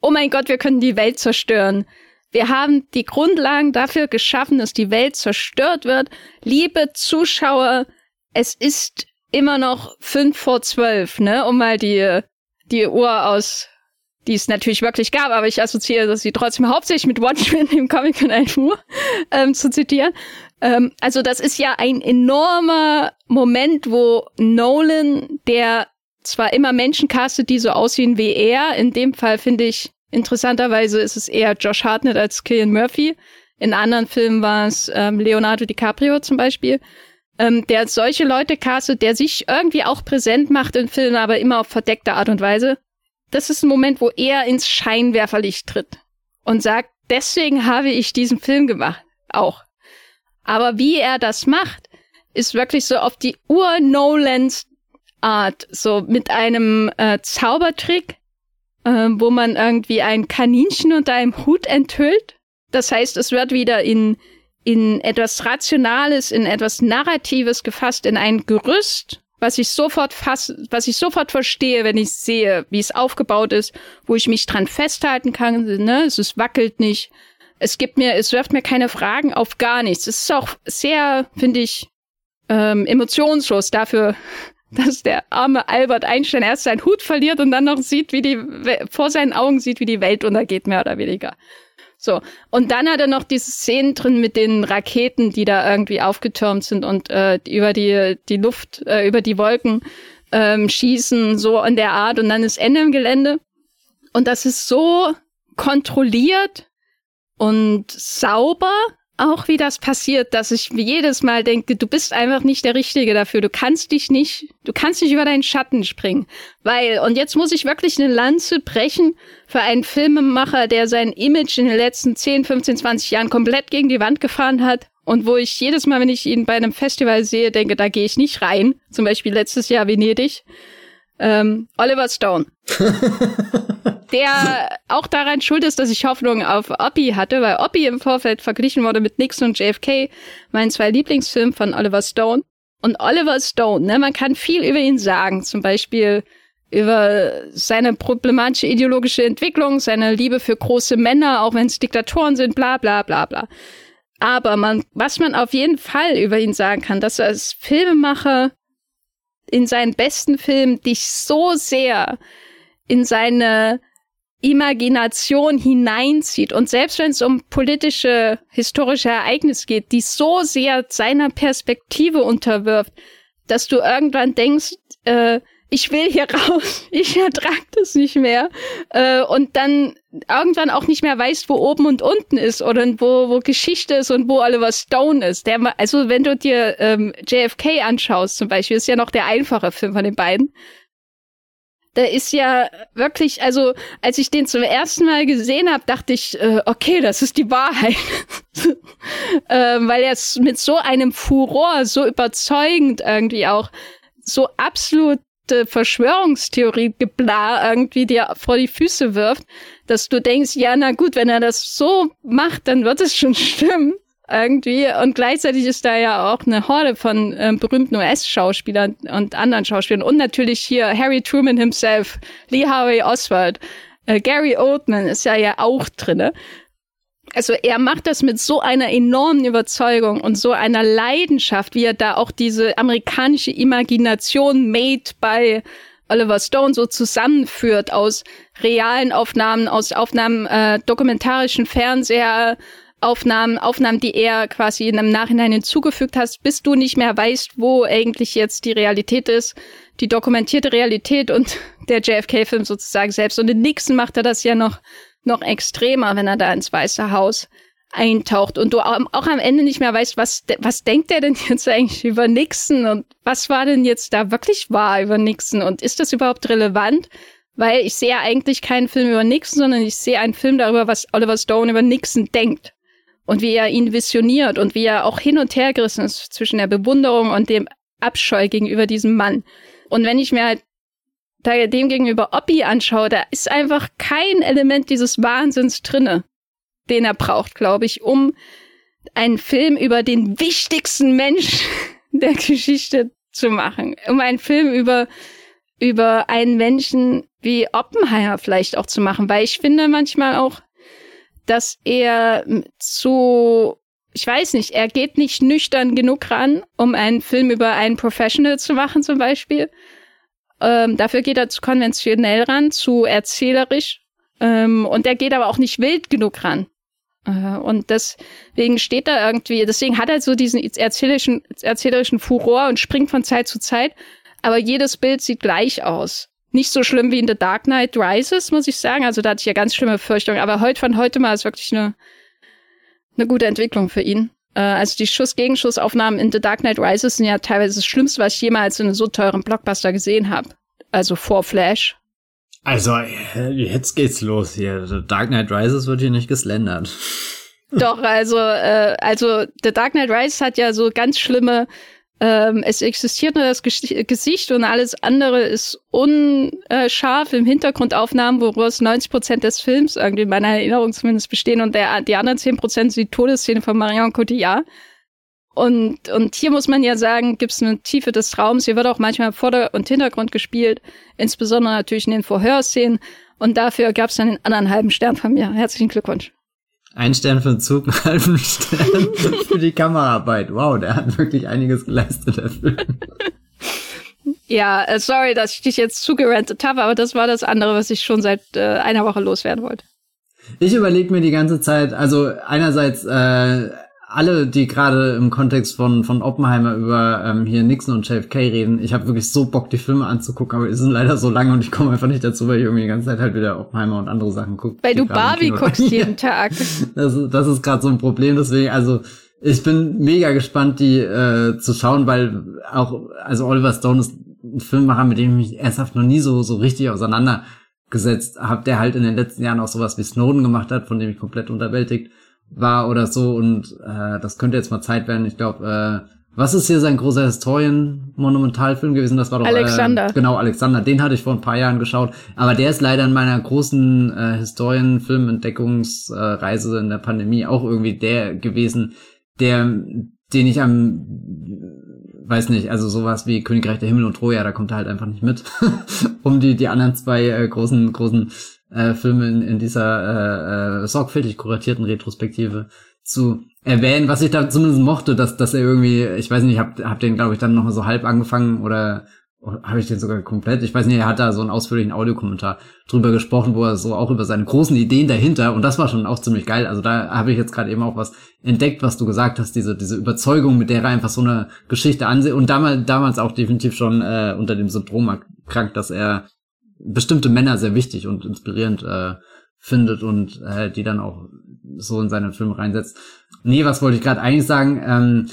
oh mein Gott, wir können die Welt zerstören. Wir haben die Grundlagen dafür geschaffen, dass die Welt zerstört wird. Liebe Zuschauer, es ist immer noch fünf vor zwölf, ne, um mal die, die Uhr aus, die es natürlich wirklich gab, aber ich assoziiere sie trotzdem hauptsächlich mit Watchmen im Comic von 11 Uhr ähm, zu zitieren. Ähm, also das ist ja ein enormer Moment, wo Nolan, der zwar immer Menschen castet, die so aussehen wie er. In dem Fall finde ich, interessanterweise ist es eher Josh Hartnett als Killian Murphy. In anderen Filmen war es ähm, Leonardo DiCaprio zum Beispiel. Ähm, der solche Leute castet, der sich irgendwie auch präsent macht in Filmen, aber immer auf verdeckte Art und Weise. Das ist ein Moment, wo er ins Scheinwerferlicht tritt und sagt, deswegen habe ich diesen Film gemacht. Auch. Aber wie er das macht, ist wirklich so auf die Ur-Nolans Art, so mit einem äh, Zaubertrick, äh, wo man irgendwie ein Kaninchen unter einem Hut enthüllt. Das heißt, es wird wieder in, in etwas Rationales, in etwas Narratives gefasst, in ein Gerüst, was ich sofort fass, was ich sofort verstehe, wenn ich sehe, wie es aufgebaut ist, wo ich mich dran festhalten kann, ne, es ist wackelt nicht. Es gibt mir, es wirft mir keine Fragen auf gar nichts. Es ist auch sehr, finde ich, ähm, emotionslos dafür, dass der arme Albert Einstein erst seinen Hut verliert und dann noch sieht, wie die, vor seinen Augen sieht, wie die Welt untergeht, mehr oder weniger. So. Und dann hat er noch diese Szenen drin mit den Raketen, die da irgendwie aufgetürmt sind und äh, über die, die Luft, äh, über die Wolken ähm, schießen, so in der Art. Und dann ist Ende im Gelände. Und das ist so kontrolliert und sauber auch wie das passiert, dass ich jedes Mal denke, du bist einfach nicht der Richtige dafür. Du kannst dich nicht, du kannst nicht über deinen Schatten springen. Weil, und jetzt muss ich wirklich eine Lanze brechen für einen Filmemacher, der sein Image in den letzten 10, 15, 20 Jahren komplett gegen die Wand gefahren hat. Und wo ich jedes Mal, wenn ich ihn bei einem Festival sehe, denke, da gehe ich nicht rein. Zum Beispiel letztes Jahr Venedig. Ähm, Oliver Stone. der auch daran schuld ist, dass ich Hoffnung auf Oppie hatte, weil Oppie im Vorfeld verglichen wurde mit Nixon und JFK, meinen zwei Lieblingsfilmen von Oliver Stone. Und Oliver Stone, ne, man kann viel über ihn sagen, zum Beispiel über seine problematische ideologische Entwicklung, seine Liebe für große Männer, auch wenn es Diktatoren sind, bla bla bla bla. Aber man, was man auf jeden Fall über ihn sagen kann, dass er als Filmemacher in seinen besten Filmen dich so sehr in seine Imagination hineinzieht und selbst wenn es um politische, historische Ereignisse geht, die so sehr seiner Perspektive unterwirft, dass du irgendwann denkst, äh, ich will hier raus, ich ertrag das nicht mehr äh, und dann irgendwann auch nicht mehr weißt, wo oben und unten ist oder wo, wo Geschichte ist und wo Oliver Stone ist. Der, also wenn du dir ähm, JFK anschaust zum Beispiel, ist ja noch der einfache Film von den beiden, der ist ja wirklich, also als ich den zum ersten Mal gesehen habe, dachte ich, äh, okay, das ist die Wahrheit. äh, weil er es mit so einem Furor, so überzeugend irgendwie auch, so absolute Verschwörungstheorie gebla irgendwie dir vor die Füße wirft, dass du denkst, ja, na gut, wenn er das so macht, dann wird es schon stimmen irgendwie. Und gleichzeitig ist da ja auch eine Horde von ähm, berühmten US-Schauspielern und anderen Schauspielern. Und natürlich hier Harry Truman himself, Lee Harvey Oswald, äh, Gary Oldman ist ja ja auch drinne. Also er macht das mit so einer enormen Überzeugung und so einer Leidenschaft, wie er da auch diese amerikanische Imagination made by Oliver Stone so zusammenführt aus realen Aufnahmen, aus Aufnahmen äh, dokumentarischen Fernseher, Aufnahmen, Aufnahmen, die er quasi in einem Nachhinein hinzugefügt hast, bis du nicht mehr weißt, wo eigentlich jetzt die Realität ist, die dokumentierte Realität und der JFK-Film sozusagen selbst. Und in Nixon macht er das ja noch, noch extremer, wenn er da ins Weiße Haus eintaucht und du auch, am Ende nicht mehr weißt, was, was denkt er denn jetzt eigentlich über Nixon und was war denn jetzt da wirklich wahr über Nixon und ist das überhaupt relevant? Weil ich sehe eigentlich keinen Film über Nixon, sondern ich sehe einen Film darüber, was Oliver Stone über Nixon denkt und wie er ihn visioniert und wie er auch hin und her gerissen ist zwischen der Bewunderung und dem Abscheu gegenüber diesem Mann. Und wenn ich mir halt da dem gegenüber Oppi anschaue, da ist einfach kein Element dieses Wahnsinns drinne, den er braucht, glaube ich, um einen Film über den wichtigsten Mensch der Geschichte zu machen. Um einen Film über, über einen Menschen wie Oppenheimer vielleicht auch zu machen, weil ich finde manchmal auch, dass er zu, ich weiß nicht, er geht nicht nüchtern genug ran, um einen Film über einen Professional zu machen zum Beispiel. Ähm, dafür geht er zu konventionell ran, zu erzählerisch. Ähm, und er geht aber auch nicht wild genug ran. Äh, und deswegen steht er irgendwie, deswegen hat er so diesen erzählerischen, erzählerischen Furor und springt von Zeit zu Zeit. Aber jedes Bild sieht gleich aus nicht so schlimm wie in The Dark Knight Rises, muss ich sagen. Also da hatte ich ja ganz schlimme Befürchtungen. Aber heute von heute mal ist wirklich eine, eine gute Entwicklung für ihn. Äh, also die Schuss-Gegenschussaufnahmen in The Dark Knight Rises sind ja teilweise das Schlimmste, was ich jemals in einem so teuren Blockbuster gesehen habe. Also vor Flash. Also, äh, jetzt geht's los hier. The Dark Knight Rises wird hier nicht geslendert. Doch, also, äh, also The Dark Knight Rises hat ja so ganz schlimme ähm, es existiert nur das Gesicht und alles andere ist unscharf im Hintergrundaufnahmen, woraus 90 Prozent des Films irgendwie in meiner Erinnerung zumindest bestehen und der, die anderen 10 Prozent sind die Todesszene von Marion Cotillard. Und, und hier muss man ja sagen, gibt es eine Tiefe des Traums. Hier wird auch manchmal Vorder- und Hintergrund gespielt, insbesondere natürlich in den Vorhörszenen. Und dafür gab es dann den anderen halben Stern von mir. Herzlichen Glückwunsch. Ein Stern für den Zug, einen halben Stern für die Kameraarbeit. Wow, der hat wirklich einiges geleistet, der Film. Ja, äh, sorry, dass ich dich jetzt zugerantet habe, aber das war das andere, was ich schon seit äh, einer Woche loswerden wollte. Ich überlege mir die ganze Zeit, also einerseits äh, alle, die gerade im Kontext von von Oppenheimer über ähm, hier Nixon und JFK reden, ich habe wirklich so Bock, die Filme anzugucken, aber die sind leider so lang und ich komme einfach nicht dazu, weil ich irgendwie die ganze Zeit halt wieder Oppenheimer und andere Sachen gucke. Weil du Barbie guckst jeden Tag. Das, das ist gerade so ein Problem, deswegen, also ich bin mega gespannt, die äh, zu schauen, weil auch, also Oliver Stone ist ein Filmemacher, mit dem ich mich ernsthaft noch nie so, so richtig auseinandergesetzt habe, der halt in den letzten Jahren auch sowas wie Snowden gemacht hat, von dem ich komplett unterwältigt war oder so und äh, das könnte jetzt mal Zeit werden. Ich glaube, äh, was ist hier sein großer Historien-Monumentalfilm gewesen? Das war doch Alexander. Äh, genau, Alexander. Den hatte ich vor ein paar Jahren geschaut. Aber der ist leider in meiner großen äh, Historien-Film-Entdeckungsreise äh, in der Pandemie auch irgendwie der gewesen, der, den ich am weiß nicht, also sowas wie Königreich der Himmel und Troja, da kommt er halt einfach nicht mit, um die die anderen zwei äh, großen großen äh, Filme in, in dieser äh, äh, sorgfältig kuratierten Retrospektive zu erwähnen, was ich da zumindest mochte, dass, dass er irgendwie, ich weiß nicht, ich hab, hab den, glaube ich, dann noch so halb angefangen oder habe ich den sogar komplett, ich weiß nicht, er hat da so einen ausführlichen Audiokommentar drüber gesprochen, wo er so auch über seine großen Ideen dahinter, und das war schon auch ziemlich geil, also da habe ich jetzt gerade eben auch was entdeckt, was du gesagt hast, diese, diese Überzeugung, mit der er einfach so eine Geschichte ansieht und damals, damals auch definitiv schon äh, unter dem Syndrom erkrankt, dass er bestimmte Männer sehr wichtig und inspirierend äh, findet und äh, die dann auch so in seine Filme reinsetzt. Nee, was wollte ich gerade eigentlich sagen? Ähm,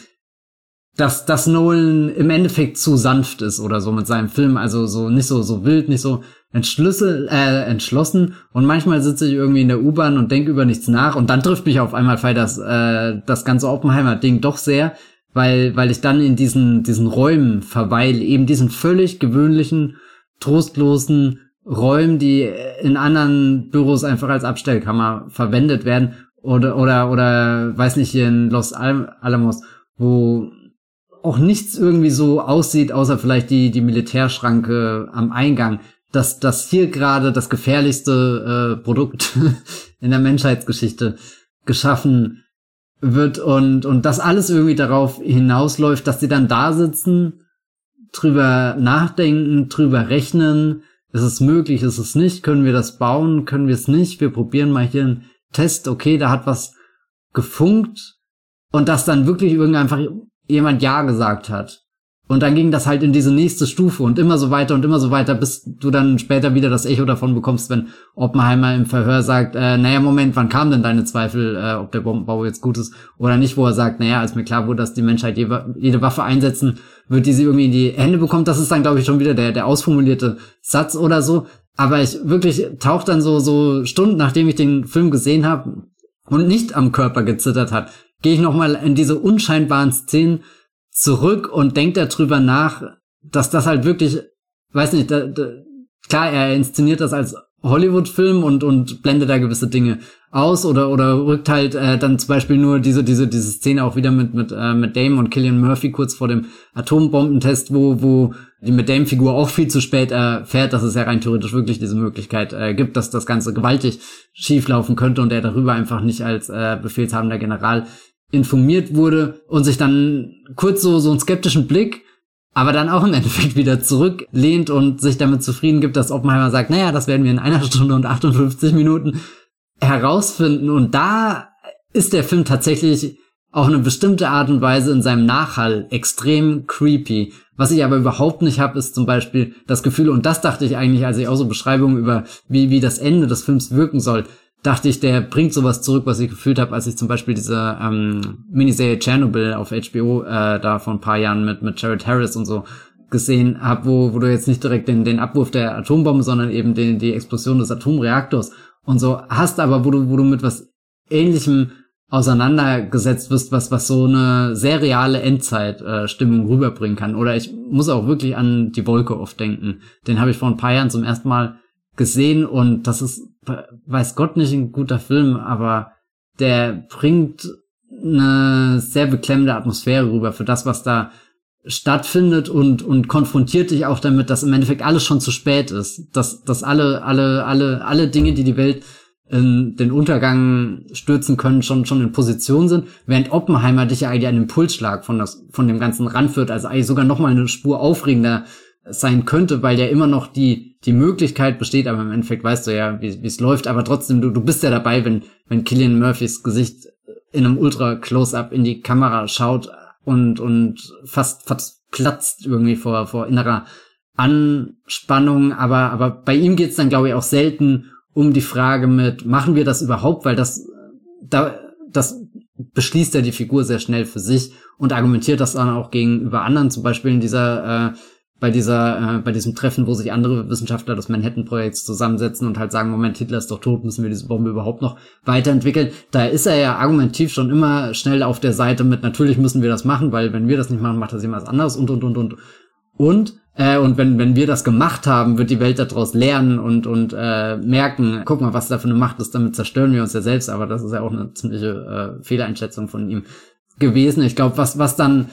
dass, dass Nolan im Endeffekt zu sanft ist oder so mit seinem Film, also so nicht so so wild, nicht so entschlüssel, äh, entschlossen und manchmal sitze ich irgendwie in der U-Bahn und denke über nichts nach und dann trifft mich auf einmal Fall das äh, das ganze Oppenheimer Ding doch sehr, weil weil ich dann in diesen diesen Räumen verweile, eben diesen völlig gewöhnlichen trostlosen Räumen, die in anderen Büros einfach als Abstellkammer verwendet werden oder oder oder weiß nicht hier in Los Alamos, wo auch nichts irgendwie so aussieht, außer vielleicht die die Militärschranke am Eingang, dass das hier gerade das gefährlichste äh, Produkt in der Menschheitsgeschichte geschaffen wird und und das alles irgendwie darauf hinausläuft, dass sie dann da sitzen drüber nachdenken, drüber rechnen. Ist es möglich, ist es nicht? Können wir das bauen? Können wir es nicht? Wir probieren mal hier einen Test. Okay, da hat was gefunkt. Und dass dann wirklich irgend einfach jemand Ja gesagt hat. Und dann ging das halt in diese nächste Stufe und immer so weiter und immer so weiter, bis du dann später wieder das Echo davon bekommst, wenn Oppenheimer im Verhör sagt, äh, naja, Moment, wann kamen denn deine Zweifel, äh, ob der Bombenbau jetzt gut ist oder nicht, wo er sagt, naja, als mir klar wurde, dass die Menschheit jede Waffe einsetzen wird, die sie irgendwie in die Hände bekommt, das ist dann, glaube ich, schon wieder der, der ausformulierte Satz oder so. Aber ich wirklich taucht dann so, so Stunden, nachdem ich den Film gesehen habe und nicht am Körper gezittert hat, gehe ich nochmal in diese unscheinbaren Szenen zurück und denkt darüber nach, dass das halt wirklich, weiß nicht, da, da, klar, er inszeniert das als Hollywood-Film und, und blendet da gewisse Dinge aus oder, oder rückt halt äh, dann zum Beispiel nur diese, diese, diese Szene auch wieder mit, mit, äh, mit Dame und Killian Murphy kurz vor dem Atombombentest, wo, wo die mit Dame-Figur auch viel zu spät erfährt, dass es ja rein theoretisch wirklich diese Möglichkeit äh, gibt, dass das Ganze gewaltig schieflaufen könnte und er darüber einfach nicht als äh, befehlshabender General informiert wurde und sich dann kurz so, so einen skeptischen Blick, aber dann auch im Endeffekt wieder zurücklehnt und sich damit zufrieden gibt, dass Oppenheimer sagt, naja, das werden wir in einer Stunde und 58 Minuten herausfinden. Und da ist der Film tatsächlich auf eine bestimmte Art und Weise in seinem Nachhall extrem creepy. Was ich aber überhaupt nicht habe, ist zum Beispiel das Gefühl, und das dachte ich eigentlich, als ich auch so Beschreibungen über, wie, wie das Ende des Films wirken soll, dachte ich, der bringt sowas zurück, was ich gefühlt habe, als ich zum Beispiel diese ähm, Miniserie Chernobyl auf HBO äh, da vor ein paar Jahren mit mit Jared Harris und so gesehen habe, wo, wo du jetzt nicht direkt den, den Abwurf der Atombombe, sondern eben den, die Explosion des Atomreaktors und so hast, aber wo du, wo du mit was ähnlichem auseinandergesetzt wirst, was, was so eine sehr reale Endzeitstimmung äh, rüberbringen kann. Oder ich muss auch wirklich an die Wolke oft denken. Den habe ich vor ein paar Jahren zum ersten Mal gesehen und das ist, weiß Gott nicht ein guter Film, aber der bringt eine sehr beklemmende Atmosphäre rüber für das, was da stattfindet und, und konfrontiert dich auch damit, dass im Endeffekt alles schon zu spät ist. Dass, dass alle, alle, alle, alle Dinge, die die Welt in den Untergang stürzen können, schon, schon in Position sind, während Oppenheimer dich ja eigentlich einen Impulsschlag von, das, von dem Ganzen ranführt, also eigentlich sogar noch mal eine Spur aufregender sein könnte, weil ja immer noch die, die Möglichkeit besteht, aber im Endeffekt weißt du ja, wie es läuft, aber trotzdem, du, du bist ja dabei, wenn, wenn Killian Murphys Gesicht in einem Ultra-Close-Up in die Kamera schaut und, und fast, fast platzt irgendwie vor, vor innerer Anspannung, aber, aber bei ihm geht's dann, glaube ich, auch selten um die Frage mit, machen wir das überhaupt, weil das, da, das beschließt ja die Figur sehr schnell für sich und argumentiert das dann auch gegenüber anderen, zum Beispiel in dieser, äh, bei dieser, äh, bei diesem Treffen, wo sich andere Wissenschaftler des Manhattan-Projekts zusammensetzen und halt sagen, Moment, Hitler ist doch tot, müssen wir diese Bombe überhaupt noch weiterentwickeln. Da ist er ja argumentativ schon immer schnell auf der Seite mit, natürlich müssen wir das machen, weil wenn wir das nicht machen, macht das jemand anderes und, und, und, und. Und äh, und wenn, wenn wir das gemacht haben, wird die Welt daraus lernen und, und äh, merken, guck mal, was da für eine Macht ist, damit zerstören wir uns ja selbst, aber das ist ja auch eine ziemliche äh, Fehleinschätzung von ihm gewesen. Ich glaube, was, was dann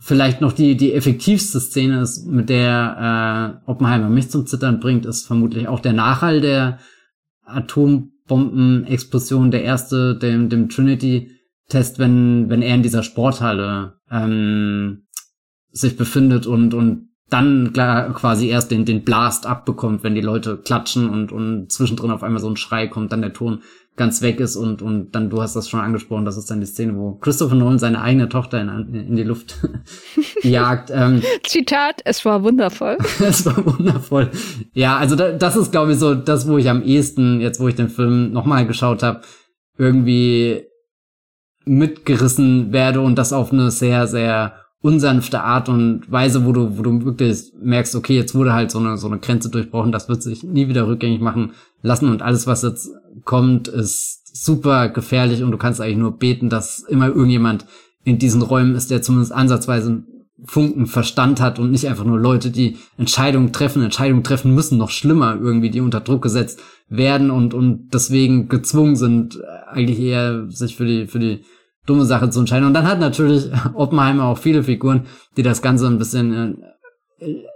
vielleicht noch die, die effektivste Szene ist, mit der äh, Oppenheimer mich zum Zittern bringt, ist vermutlich auch der Nachhall der Atombombenexplosion, der erste, dem, dem Trinity-Test, wenn, wenn er in dieser Sporthalle ähm, sich befindet und, und dann quasi erst den, den Blast abbekommt, wenn die Leute klatschen und, und zwischendrin auf einmal so ein Schrei kommt, dann der Ton ganz weg ist und, und dann, du hast das schon angesprochen, das ist dann die Szene, wo Christopher Nolan seine eigene Tochter in, in die Luft jagt. Ähm, Zitat, es war wundervoll. es war wundervoll. Ja, also da, das ist, glaube ich, so das, wo ich am ehesten, jetzt wo ich den Film nochmal geschaut habe, irgendwie mitgerissen werde und das auf eine sehr, sehr unsanfte Art und Weise, wo du, wo du wirklich merkst, okay, jetzt wurde halt so eine, so eine Grenze durchbrochen, das wird sich nie wieder rückgängig machen lassen und alles, was jetzt kommt, ist super gefährlich und du kannst eigentlich nur beten, dass immer irgendjemand in diesen Räumen ist, der zumindest ansatzweise Funken Verstand hat und nicht einfach nur Leute, die Entscheidungen treffen, Entscheidungen treffen müssen, noch schlimmer irgendwie, die unter Druck gesetzt werden und, und deswegen gezwungen sind, eigentlich eher sich für die, für die dumme Sache zu entscheiden. Und dann hat natürlich Oppenheimer auch viele Figuren, die das Ganze ein bisschen äh,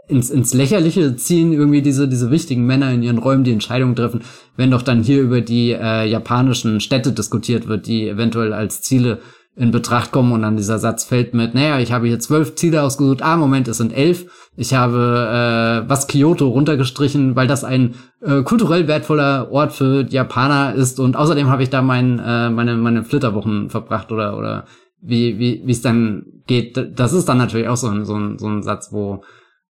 ins, ins Lächerliche ziehen, irgendwie diese, diese wichtigen Männer in ihren Räumen, die Entscheidungen treffen, wenn doch dann hier über die äh, japanischen Städte diskutiert wird, die eventuell als Ziele in Betracht kommen und dann dieser Satz fällt mit, naja, ich habe hier zwölf Ziele ausgesucht, ah, Moment, es sind elf. Ich habe äh, was Kyoto runtergestrichen, weil das ein äh, kulturell wertvoller Ort für Japaner ist und außerdem habe ich da mein, äh, meine, meine Flitterwochen verbracht oder, oder wie, wie, wie es dann geht. Das ist dann natürlich auch so ein, so ein, so ein Satz, wo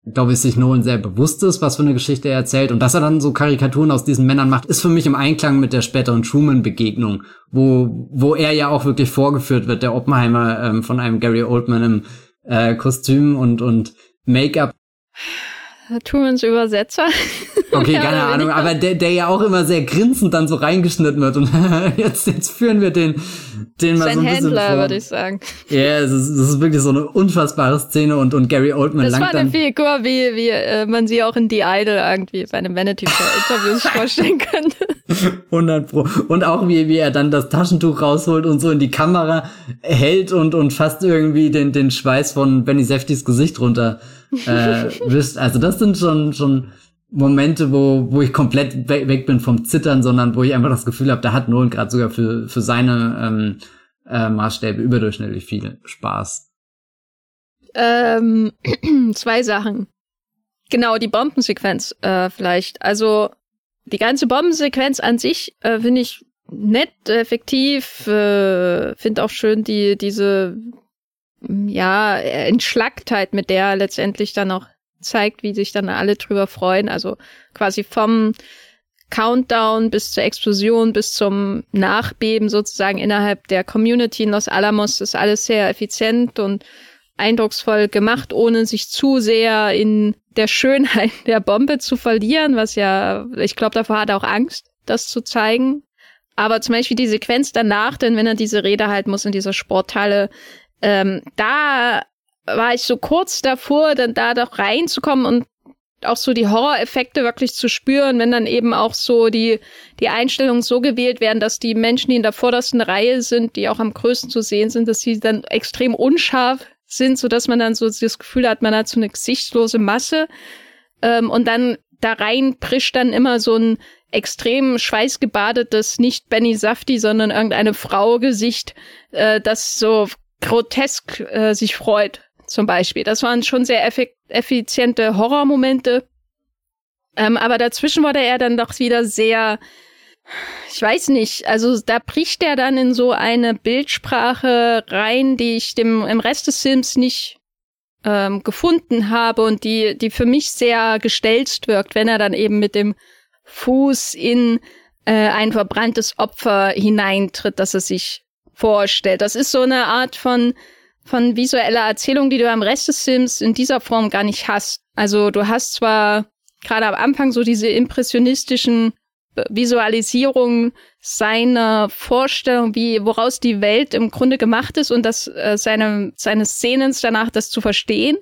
glaube ich, sich Nolan sehr bewusst ist, was für eine Geschichte er erzählt. Und dass er dann so Karikaturen aus diesen Männern macht, ist für mich im Einklang mit der späteren Truman-Begegnung, wo, wo er ja auch wirklich vorgeführt wird, der Oppenheimer ähm, von einem Gary Oldman im äh, Kostüm und, und Make-up. Trumans Übersetzer. Okay, keine Ahnung, aber der, der ja auch immer sehr grinsend dann so reingeschnitten wird und jetzt, jetzt führen wir den, den mal Sein so ein bisschen Händler, vor. würde ich sagen. Ja, es ist, es ist wirklich so eine unfassbare Szene und, und Gary Oldman Das war langt eine dann, Figur, wie, wie äh, man sie auch in The Idol irgendwie bei einem Vanity Fair Interviews vorstellen könnte. 100 Pro. Und auch wie, wie er dann das Taschentuch rausholt und so in die Kamera hält und, und fast irgendwie den, den Schweiß von Benny Safdys Gesicht runter äh, wischt. Also das sind schon, schon Momente, wo, wo ich komplett we weg bin vom Zittern, sondern wo ich einfach das Gefühl habe, da hat Nolan gerade sogar für, für seine ähm, äh, Maßstäbe überdurchschnittlich viel Spaß. Ähm, zwei Sachen. Genau, die Bombensequenz äh, vielleicht. Also die ganze Bombensequenz an sich äh, finde ich nett, effektiv. Äh, finde auch schön die diese ja Entschlacktheit, mit der letztendlich dann auch zeigt, wie sich dann alle drüber freuen. Also quasi vom Countdown bis zur Explosion, bis zum Nachbeben sozusagen innerhalb der Community in Los Alamos ist alles sehr effizient und eindrucksvoll gemacht, ohne sich zu sehr in der Schönheit der Bombe zu verlieren, was ja, ich glaube, davor hat er auch Angst, das zu zeigen. Aber zum Beispiel die Sequenz danach, denn wenn er diese Rede halten muss in dieser Sporthalle, ähm, da war ich so kurz davor, dann da doch reinzukommen und auch so die Horroreffekte wirklich zu spüren, wenn dann eben auch so die, die Einstellungen so gewählt werden, dass die Menschen, die in der vordersten Reihe sind, die auch am größten zu sehen sind, dass sie dann extrem unscharf sind, so dass man dann so das Gefühl hat, man hat so eine gesichtslose Masse. Ähm, und dann da rein prischt dann immer so ein extrem schweißgebadetes, nicht Benny Safti, sondern irgendeine Frau-Gesicht, äh, das so grotesk äh, sich freut, zum Beispiel. Das waren schon sehr effiziente Horrormomente. Ähm, aber dazwischen wurde er dann doch wieder sehr, ich weiß nicht, also da bricht er dann in so eine Bildsprache rein, die ich dem im Rest des Films nicht ähm, gefunden habe und die, die für mich sehr gestelzt wirkt, wenn er dann eben mit dem Fuß in äh, ein verbranntes Opfer hineintritt, das er sich vorstellt. Das ist so eine Art von, von visueller Erzählung, die du am Rest des Films in dieser Form gar nicht hast. Also du hast zwar gerade am Anfang so diese impressionistischen Visualisierungen seiner Vorstellung, wie woraus die Welt im Grunde gemacht ist und das äh, seine seine Szenen danach das zu verstehen,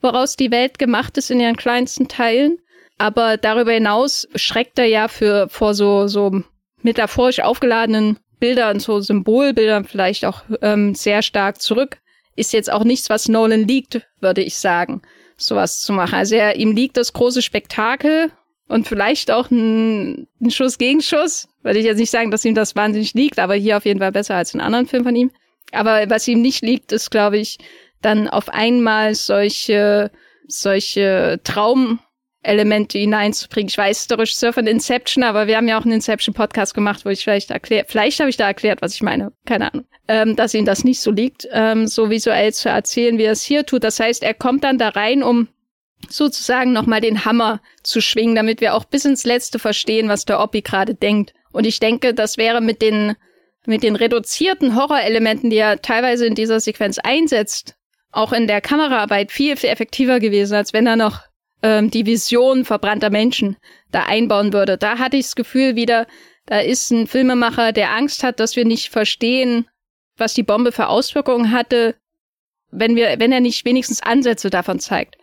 woraus die Welt gemacht ist in ihren kleinsten Teilen. Aber darüber hinaus schreckt er ja für vor so so metaphorisch aufgeladenen Bildern, so Symbolbildern vielleicht auch ähm, sehr stark zurück. Ist jetzt auch nichts, was Nolan liegt, würde ich sagen, sowas zu machen. Also er, ihm liegt das große Spektakel und vielleicht auch ein, Schuss Gegenschuss. Würde ich jetzt nicht sagen, dass ihm das wahnsinnig liegt, aber hier auf jeden Fall besser als in anderen Filmen von ihm. Aber was ihm nicht liegt, ist, glaube ich, dann auf einmal solche, solche Traum, Elemente hineinzubringen. Ich weiß, der Regisseur von Inception, aber wir haben ja auch einen Inception-Podcast gemacht, wo ich vielleicht erklärt, vielleicht habe ich da erklärt, was ich meine, keine Ahnung, ähm, dass ihm das nicht so liegt, ähm, so visuell zu erzählen, wie er es hier tut. Das heißt, er kommt dann da rein, um sozusagen nochmal den Hammer zu schwingen, damit wir auch bis ins Letzte verstehen, was der Oppi gerade denkt. Und ich denke, das wäre mit den, mit den reduzierten Horrorelementen, die er teilweise in dieser Sequenz einsetzt, auch in der Kameraarbeit viel, viel effektiver gewesen, als wenn er noch ähm, die Vision verbrannter Menschen da einbauen würde. Da hatte ich das Gefühl wieder, da ist ein Filmemacher, der Angst hat, dass wir nicht verstehen, was die Bombe für Auswirkungen hatte, wenn wir, wenn er nicht wenigstens Ansätze davon zeigt.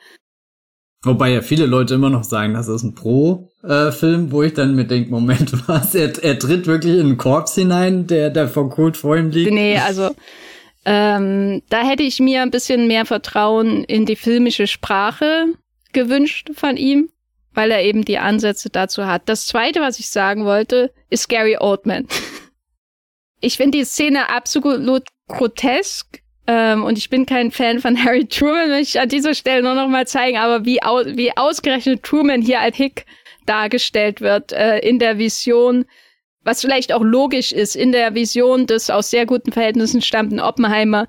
Wobei ja viele Leute immer noch sagen, das ist ein Pro-Film, äh, wo ich dann mir denke, Moment, was? Er, er tritt wirklich in einen Korps hinein, der, der von Kult vor ihm liegt? Nee, also ähm, da hätte ich mir ein bisschen mehr Vertrauen in die filmische Sprache gewünscht von ihm, weil er eben die Ansätze dazu hat. Das zweite, was ich sagen wollte, ist Gary Oldman. Ich finde die Szene absolut grotesk. Ähm, und ich bin kein Fan von Harry Truman, möchte ich an dieser Stelle nur noch mal zeigen, aber wie, au wie ausgerechnet Truman hier als Hick dargestellt wird äh, in der Vision, was vielleicht auch logisch ist, in der Vision des aus sehr guten Verhältnissen stammenden Oppenheimer,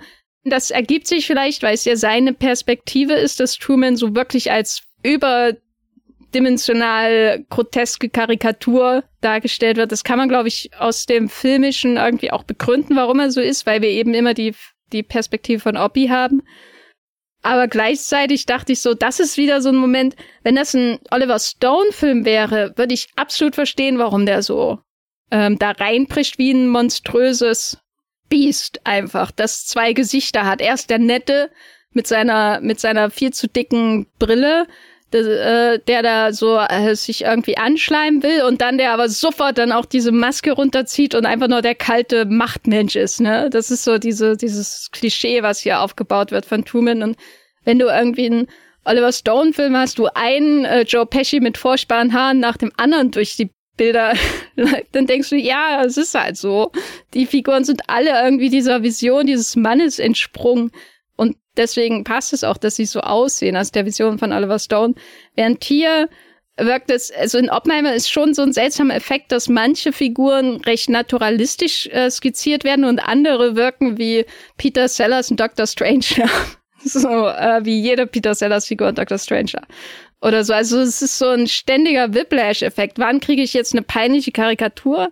das ergibt sich vielleicht, weil es ja seine Perspektive ist, dass Truman so wirklich als überdimensional groteske Karikatur dargestellt wird. Das kann man, glaube ich, aus dem Filmischen irgendwie auch begründen, warum er so ist, weil wir eben immer die, die Perspektive von Oppi haben. Aber gleichzeitig dachte ich so, das ist wieder so ein Moment, wenn das ein Oliver Stone-Film wäre, würde ich absolut verstehen, warum der so ähm, da reinbricht wie ein monströses Biest einfach, das zwei Gesichter hat. Erst der Nette mit seiner, mit seiner viel zu dicken Brille, der, äh, der da so äh, sich irgendwie anschleimen will und dann der aber sofort dann auch diese Maske runterzieht und einfach nur der kalte Machtmensch ist, ne? Das ist so diese, dieses Klischee, was hier aufgebaut wird von Truman und wenn du irgendwie einen Oliver Stone Film hast, du einen äh, Joe Pesci mit furchtbaren Haaren nach dem anderen durch die Bilder, dann denkst du, ja, es ist halt so. Die Figuren sind alle irgendwie dieser Vision dieses Mannes entsprungen. Und deswegen passt es auch, dass sie so aussehen, als der Vision von Oliver Stone. Während hier wirkt es, also in Oppenheimer ist schon so ein seltsamer Effekt, dass manche Figuren recht naturalistisch äh, skizziert werden und andere wirken wie Peter Sellers und Dr. Stranger. so äh, wie jede Peter Sellers Figur und Dr. Stranger oder so. Also es ist so ein ständiger Whiplash-Effekt. Wann kriege ich jetzt eine peinliche Karikatur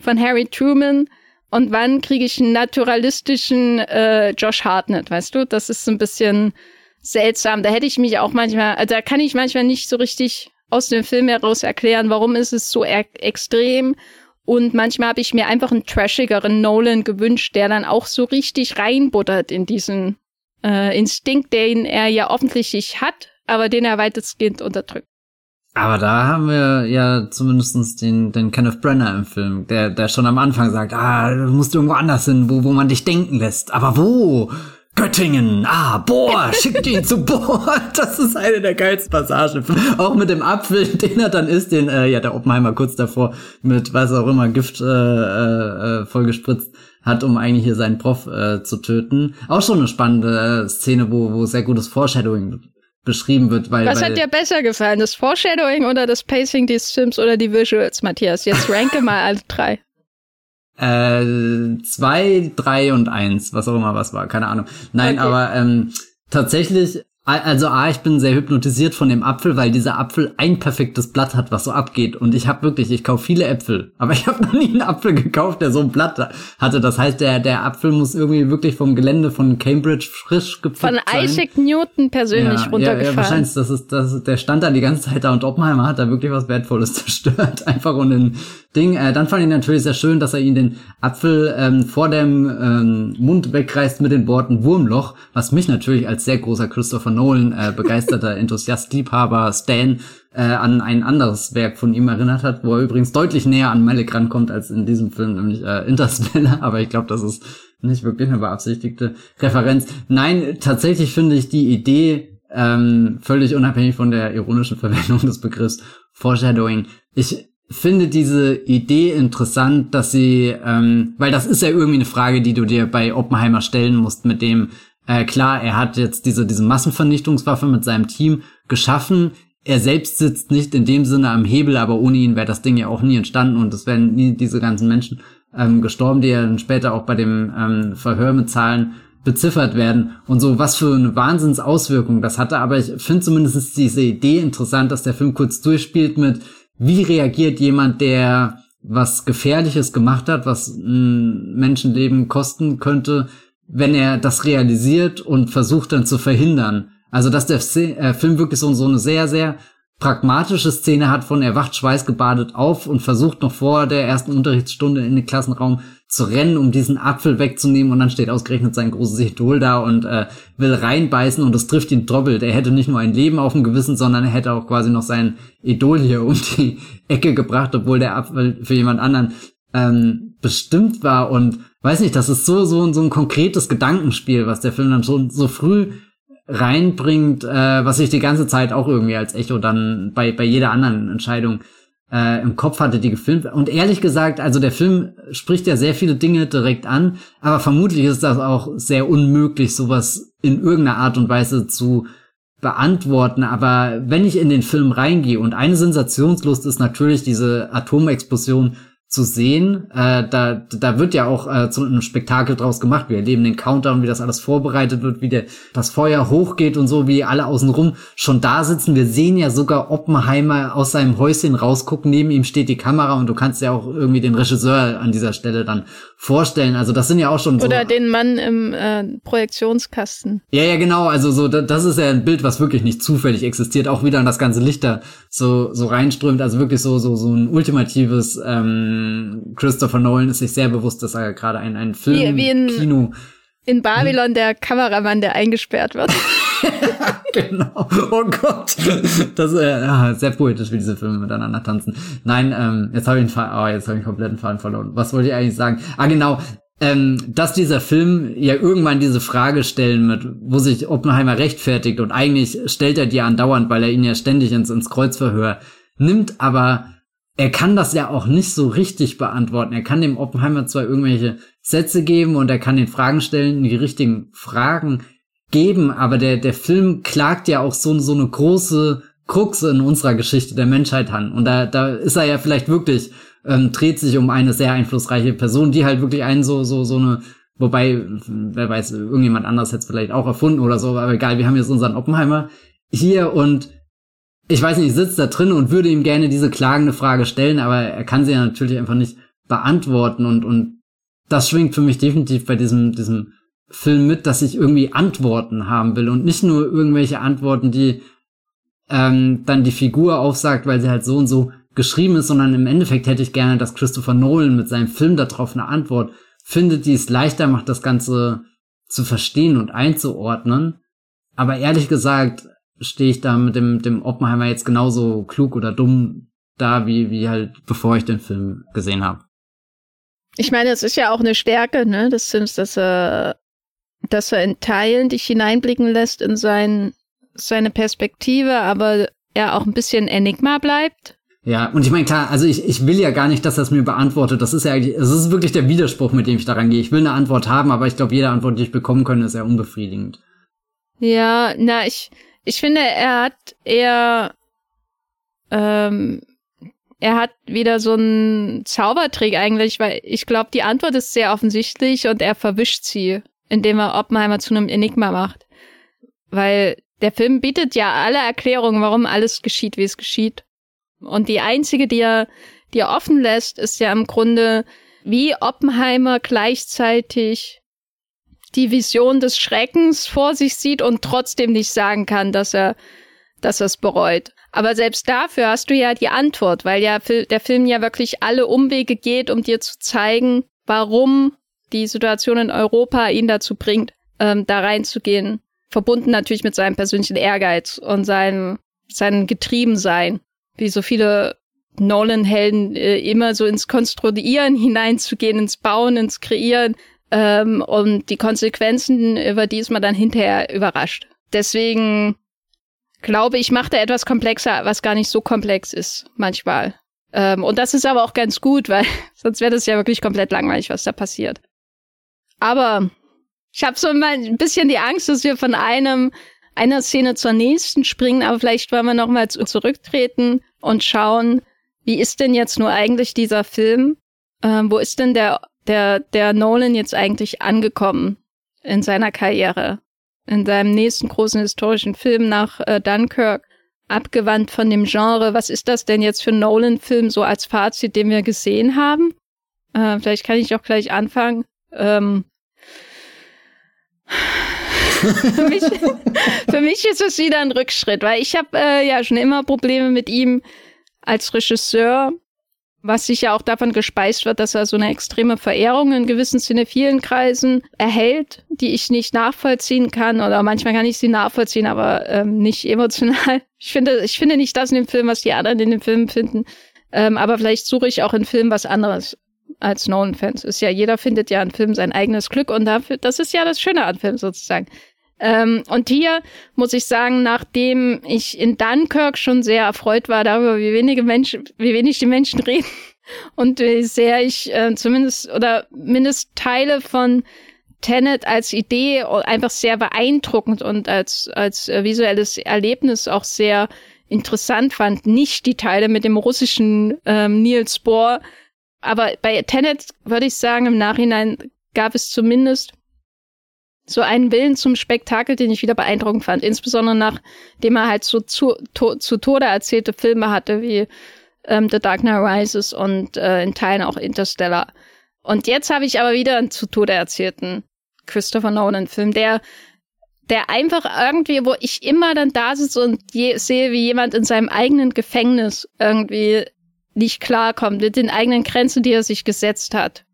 von Harry Truman und wann kriege ich einen naturalistischen äh, Josh Hartnett, weißt du? Das ist so ein bisschen seltsam. Da hätte ich mich auch manchmal, also da kann ich manchmal nicht so richtig aus dem Film heraus erklären, warum ist es so e extrem. Und manchmal habe ich mir einfach einen trashigeren Nolan gewünscht, der dann auch so richtig reinbuttert in diesen äh, Instinkt, den er ja offensichtlich hat, aber den er weitestgehend unterdrückt. Aber da haben wir ja zumindestens den, den Kenneth Brenner im Film, der, der schon am Anfang sagt, ah, du musst irgendwo anders hin, wo, wo man dich denken lässt. Aber wo? Göttingen, ah, boah, schickt ihn zu boah. Das ist eine der geilsten Passagen. Auch mit dem Apfel, den er dann isst, den äh, ja der Oppenheimer kurz davor mit was auch immer Gift äh, äh, äh vollgespritzt hat, um eigentlich hier seinen Prof äh, zu töten. Auch schon eine spannende äh, Szene, wo, wo sehr gutes Foreshadowing beschrieben wird. Weil, Was weil, hat dir besser gefallen, das Foreshadowing oder das Pacing des Films oder die Visuals, Matthias? Jetzt ranke mal alle drei. Äh, zwei, drei und eins, was auch immer was war, keine Ahnung. Nein, okay. aber ähm, tatsächlich also A, ich bin sehr hypnotisiert von dem Apfel, weil dieser Apfel ein perfektes Blatt hat, was so abgeht. Und ich habe wirklich, ich kaufe viele Äpfel, aber ich habe noch nie einen Apfel gekauft, der so ein Blatt hatte. Das heißt, der, der Apfel muss irgendwie wirklich vom Gelände von Cambridge frisch gepflückt Von Isaac Newton persönlich ja, runtergefallen. Ja, ja, wahrscheinlich, das ist, das ist, der stand da die ganze Zeit da und Oppenheimer hat da wirklich was Wertvolles zerstört. Einfach und den Ding. Äh, dann fand ich natürlich sehr schön, dass er ihn den Apfel ähm, vor dem ähm, Mund wegreißt mit den Worten Wurmloch, was mich natürlich als sehr großer Christopher Nolan äh, begeisterter Enthusiast, Liebhaber, Stan äh, an ein anderes Werk von ihm erinnert hat, wo er übrigens deutlich näher an Malik rankommt als in diesem Film, nämlich äh, Interstellar, aber ich glaube, das ist nicht wirklich eine beabsichtigte Referenz. Nein, tatsächlich finde ich die Idee ähm, völlig unabhängig von der ironischen Verwendung des Begriffs Foreshadowing. Ich finde diese Idee interessant, dass sie, ähm, weil das ist ja irgendwie eine Frage, die du dir bei Oppenheimer stellen musst, mit dem, äh, klar, er hat jetzt diese, diese Massenvernichtungswaffe mit seinem Team geschaffen. Er selbst sitzt nicht in dem Sinne am Hebel, aber ohne ihn wäre das Ding ja auch nie entstanden und es wären nie diese ganzen Menschen ähm, gestorben, die ja dann später auch bei dem ähm, Verhör mit Zahlen beziffert werden und so, was für eine Wahnsinnsauswirkung das hatte. Aber ich finde zumindest diese Idee interessant, dass der Film kurz durchspielt mit, wie reagiert jemand, der was Gefährliches gemacht hat, was ein Menschenleben kosten könnte, wenn er das realisiert und versucht dann zu verhindern. Also dass der äh, Film wirklich so, so eine sehr, sehr pragmatische Szene hat von er wacht schweißgebadet auf und versucht noch vor der ersten Unterrichtsstunde in den Klassenraum zu rennen, um diesen Apfel wegzunehmen. Und dann steht ausgerechnet sein großes Idol da und äh, will reinbeißen. Und es trifft ihn doppelt. Er hätte nicht nur ein Leben auf dem Gewissen, sondern er hätte auch quasi noch sein Idol hier um die Ecke gebracht, obwohl der Apfel für jemand anderen ähm, bestimmt war. Und weiß nicht, das ist so so so ein konkretes Gedankenspiel, was der Film dann schon so früh reinbringt, äh, was ich die ganze Zeit auch irgendwie als Echo dann bei bei jeder anderen Entscheidung äh, im Kopf hatte, die gefilmt Und ehrlich gesagt, also der Film spricht ja sehr viele Dinge direkt an, aber vermutlich ist das auch sehr unmöglich, sowas in irgendeiner Art und Weise zu beantworten. Aber wenn ich in den Film reingehe und eine Sensationslust ist natürlich diese Atomexplosion zu sehen. Äh, da, da wird ja auch äh, zu einem Spektakel draus gemacht. Wir erleben den Countdown, wie das alles vorbereitet wird, wie der, das Feuer hochgeht und so, wie alle außenrum schon da sitzen. Wir sehen ja sogar Oppenheimer aus seinem Häuschen rausgucken. Neben ihm steht die Kamera und du kannst ja auch irgendwie den Regisseur an dieser Stelle dann vorstellen. Also das sind ja auch schon so. Oder den Mann im äh, Projektionskasten. Ja, ja, genau. Also so, das ist ja ein Bild, was wirklich nicht zufällig existiert. Auch wieder an das ganze Licht da so, so reinströmt. Also wirklich so, so, so ein ultimatives, ähm, Christopher Nolan ist sich sehr bewusst, dass er gerade ein, ein Film, wie, wie in, Kino. In Babylon hm? der Kameramann, der eingesperrt wird. genau. Oh Gott. Das ist äh, sehr poetisch, wie diese Filme miteinander tanzen. Nein, ähm, jetzt habe ich, einen oh, jetzt hab ich einen kompletten Faden verloren. Was wollte ich eigentlich sagen? Ah, genau. Ähm, dass dieser Film ja irgendwann diese Frage stellen mit, wo sich Oppenheimer rechtfertigt und eigentlich stellt er die andauernd, weil er ihn ja ständig ins, ins Kreuzverhör nimmt, aber er kann das ja auch nicht so richtig beantworten. Er kann dem Oppenheimer zwar irgendwelche Sätze geben und er kann den Fragen stellen, die richtigen Fragen geben, aber der, der Film klagt ja auch so, so eine große Krux in unserer Geschichte der Menschheit an. Und da, da ist er ja vielleicht wirklich, ähm, dreht sich um eine sehr einflussreiche Person, die halt wirklich einen so, so, so eine, wobei, wer weiß, irgendjemand anderes hätte es vielleicht auch erfunden oder so, aber egal, wir haben jetzt unseren Oppenheimer hier und ich weiß nicht, sitzt da drin und würde ihm gerne diese klagende Frage stellen, aber er kann sie ja natürlich einfach nicht beantworten und, und das schwingt für mich definitiv bei diesem, diesem Film mit, dass ich irgendwie Antworten haben will und nicht nur irgendwelche Antworten, die ähm, dann die Figur aufsagt, weil sie halt so und so geschrieben ist, sondern im Endeffekt hätte ich gerne, dass Christopher Nolan mit seinem Film darauf eine Antwort findet, die es leichter macht, das Ganze zu verstehen und einzuordnen. Aber ehrlich gesagt, stehe ich da mit dem, dem Oppenheimer jetzt genauso klug oder dumm da, wie, wie halt bevor ich den Film gesehen habe. Ich meine, es ist ja auch eine Stärke, ne, des Films, dass er, dass er in Teilen dich hineinblicken lässt in sein, seine Perspektive, aber er auch ein bisschen Enigma bleibt. Ja, und ich meine, klar, also ich, ich will ja gar nicht, dass das mir beantwortet. Das ist ja eigentlich, es ist wirklich der Widerspruch, mit dem ich daran gehe. Ich will eine Antwort haben, aber ich glaube, jede Antwort, die ich bekommen könnte, ist ja unbefriedigend. Ja, na, ich, ich finde, er hat eher, ähm, er hat wieder so einen Zaubertrick eigentlich, weil ich glaube, die Antwort ist sehr offensichtlich und er verwischt sie, indem er Oppenheimer zu einem Enigma macht. Weil der Film bietet ja alle Erklärungen, warum alles geschieht, wie es geschieht. Und die einzige, die er, die er offen lässt, ist ja im Grunde, wie Oppenheimer gleichzeitig die Vision des Schreckens vor sich sieht und trotzdem nicht sagen kann, dass er, dass er es bereut. Aber selbst dafür hast du ja die Antwort, weil ja der Film ja wirklich alle Umwege geht, um dir zu zeigen, warum die Situation in Europa ihn dazu bringt, ähm, da reinzugehen. Verbunden natürlich mit seinem persönlichen Ehrgeiz und seinem, seinem Getriebensein, wie so viele Nolan-Helden äh, immer so ins Konstruieren hineinzugehen, ins Bauen, ins Kreieren, ähm, und die Konsequenzen, über die ist man dann hinterher überrascht. Deswegen glaube ich, macht er etwas komplexer, was gar nicht so komplex ist, manchmal. Ähm, und das ist aber auch ganz gut, weil sonst wäre das ja wirklich komplett langweilig, was da passiert. Aber ich habe so immer ein bisschen die Angst, dass wir von einem einer Szene zur nächsten springen, aber vielleicht wollen wir nochmal zurücktreten und schauen, wie ist denn jetzt nur eigentlich dieser Film? Ähm, wo ist denn der der, der Nolan jetzt eigentlich angekommen in seiner Karriere? In seinem nächsten großen historischen Film nach äh, Dunkirk, abgewandt von dem Genre. Was ist das denn jetzt für ein Nolan-Film so als Fazit, den wir gesehen haben? Äh, vielleicht kann ich auch gleich anfangen. Ähm, für, mich, für mich ist es wieder ein Rückschritt, weil ich habe äh, ja schon immer Probleme mit ihm als Regisseur was sicher auch davon gespeist wird, dass er so eine extreme Verehrung in gewissen cinephilen Kreisen erhält, die ich nicht nachvollziehen kann oder manchmal kann ich sie nachvollziehen, aber ähm, nicht emotional. Ich finde, ich finde nicht das in dem Film, was die anderen in dem Film finden, ähm, aber vielleicht suche ich auch in Film was anderes als Nolan-Fans. Ist ja, jeder findet ja in Film sein eigenes Glück und dafür, das ist ja das Schöne an Film sozusagen. Ähm, und hier muss ich sagen, nachdem ich in Dunkirk schon sehr erfreut war darüber, wie wenige Menschen, wie wenig die Menschen reden und wie sehr ich äh, zumindest oder mindestens Teile von Tenet als Idee einfach sehr beeindruckend und als, als äh, visuelles Erlebnis auch sehr interessant fand. Nicht die Teile mit dem russischen ähm, Niels Bohr. Aber bei Tenet würde ich sagen, im Nachhinein gab es zumindest so einen Willen zum Spektakel, den ich wieder beeindruckend fand. Insbesondere nachdem er halt so zu, to, zu Tode erzählte Filme hatte, wie ähm, The Dark Knight Rises und äh, in Teilen auch Interstellar. Und jetzt habe ich aber wieder einen zu Tode erzählten Christopher Nolan-Film, der der einfach irgendwie, wo ich immer dann da sitze und je, sehe, wie jemand in seinem eigenen Gefängnis irgendwie nicht klarkommt mit den eigenen Grenzen, die er sich gesetzt hat.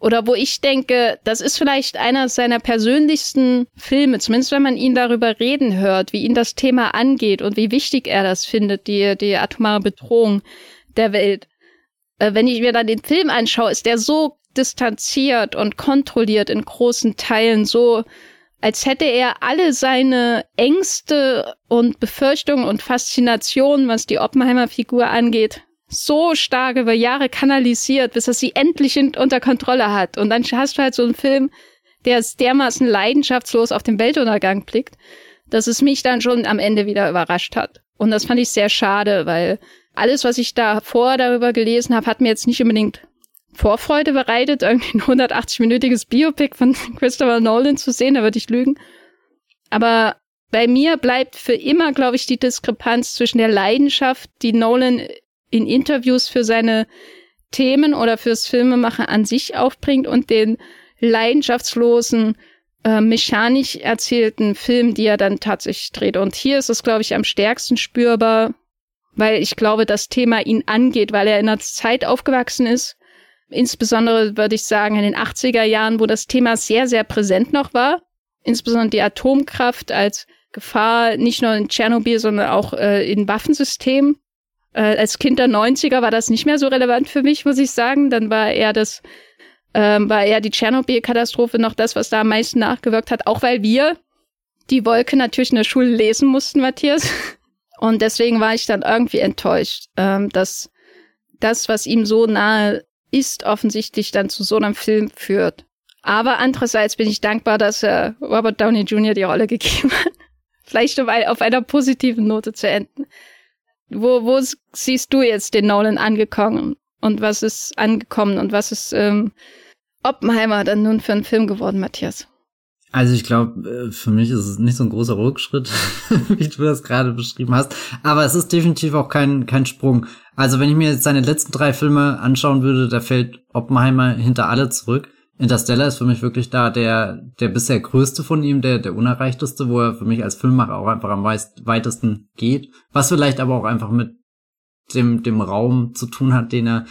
Oder wo ich denke, das ist vielleicht einer seiner persönlichsten Filme, zumindest wenn man ihn darüber reden hört, wie ihn das Thema angeht und wie wichtig er das findet, die, die atomare Bedrohung der Welt. Äh, wenn ich mir dann den Film anschaue, ist der so distanziert und kontrolliert in großen Teilen, so als hätte er alle seine Ängste und Befürchtungen und Faszinationen, was die Oppenheimer-Figur angeht, so stark über Jahre kanalisiert, bis er sie endlich in, unter Kontrolle hat. Und dann hast du halt so einen Film, der dermaßen leidenschaftslos auf den Weltuntergang blickt, dass es mich dann schon am Ende wieder überrascht hat. Und das fand ich sehr schade, weil alles, was ich davor darüber gelesen habe, hat mir jetzt nicht unbedingt Vorfreude bereitet, irgendwie ein 180-minütiges Biopic von Christopher Nolan zu sehen, da würde ich lügen. Aber bei mir bleibt für immer, glaube ich, die Diskrepanz zwischen der Leidenschaft, die Nolan in Interviews für seine Themen oder fürs Filmemachen an sich aufbringt und den leidenschaftslosen, äh, mechanisch erzählten Film, die er dann tatsächlich dreht. Und hier ist es, glaube ich, am stärksten spürbar, weil ich glaube, das Thema ihn angeht, weil er in einer Zeit aufgewachsen ist. Insbesondere würde ich sagen, in den 80er Jahren, wo das Thema sehr, sehr präsent noch war. Insbesondere die Atomkraft als Gefahr, nicht nur in Tschernobyl, sondern auch äh, in Waffensystemen. Äh, als Kind der 90er war das nicht mehr so relevant für mich, muss ich sagen. Dann war eher das, ähm, war eher die Tschernobyl-Katastrophe noch das, was da am meisten nachgewirkt hat, auch weil wir die Wolke natürlich in der Schule lesen mussten, Matthias. Und deswegen war ich dann irgendwie enttäuscht, ähm, dass das, was ihm so nahe ist, offensichtlich dann zu so einem Film führt. Aber andererseits bin ich dankbar, dass er Robert Downey Jr. die Rolle gegeben hat. Vielleicht um auf einer positiven Note zu enden. Wo, wo siehst du jetzt den Nolan angekommen und was ist angekommen und was ist ähm, Oppenheimer dann nun für einen Film geworden, Matthias? Also ich glaube, äh, für mich ist es nicht so ein großer Rückschritt, wie du das gerade beschrieben hast. Aber es ist definitiv auch kein, kein Sprung. Also wenn ich mir jetzt seine letzten drei Filme anschauen würde, da fällt Oppenheimer hinter alle zurück. Interstellar ist für mich wirklich da der, der bisher größte von ihm, der, der unerreichteste, wo er für mich als Filmmacher auch einfach am weit, weitesten geht. Was vielleicht aber auch einfach mit dem, dem Raum zu tun hat, den er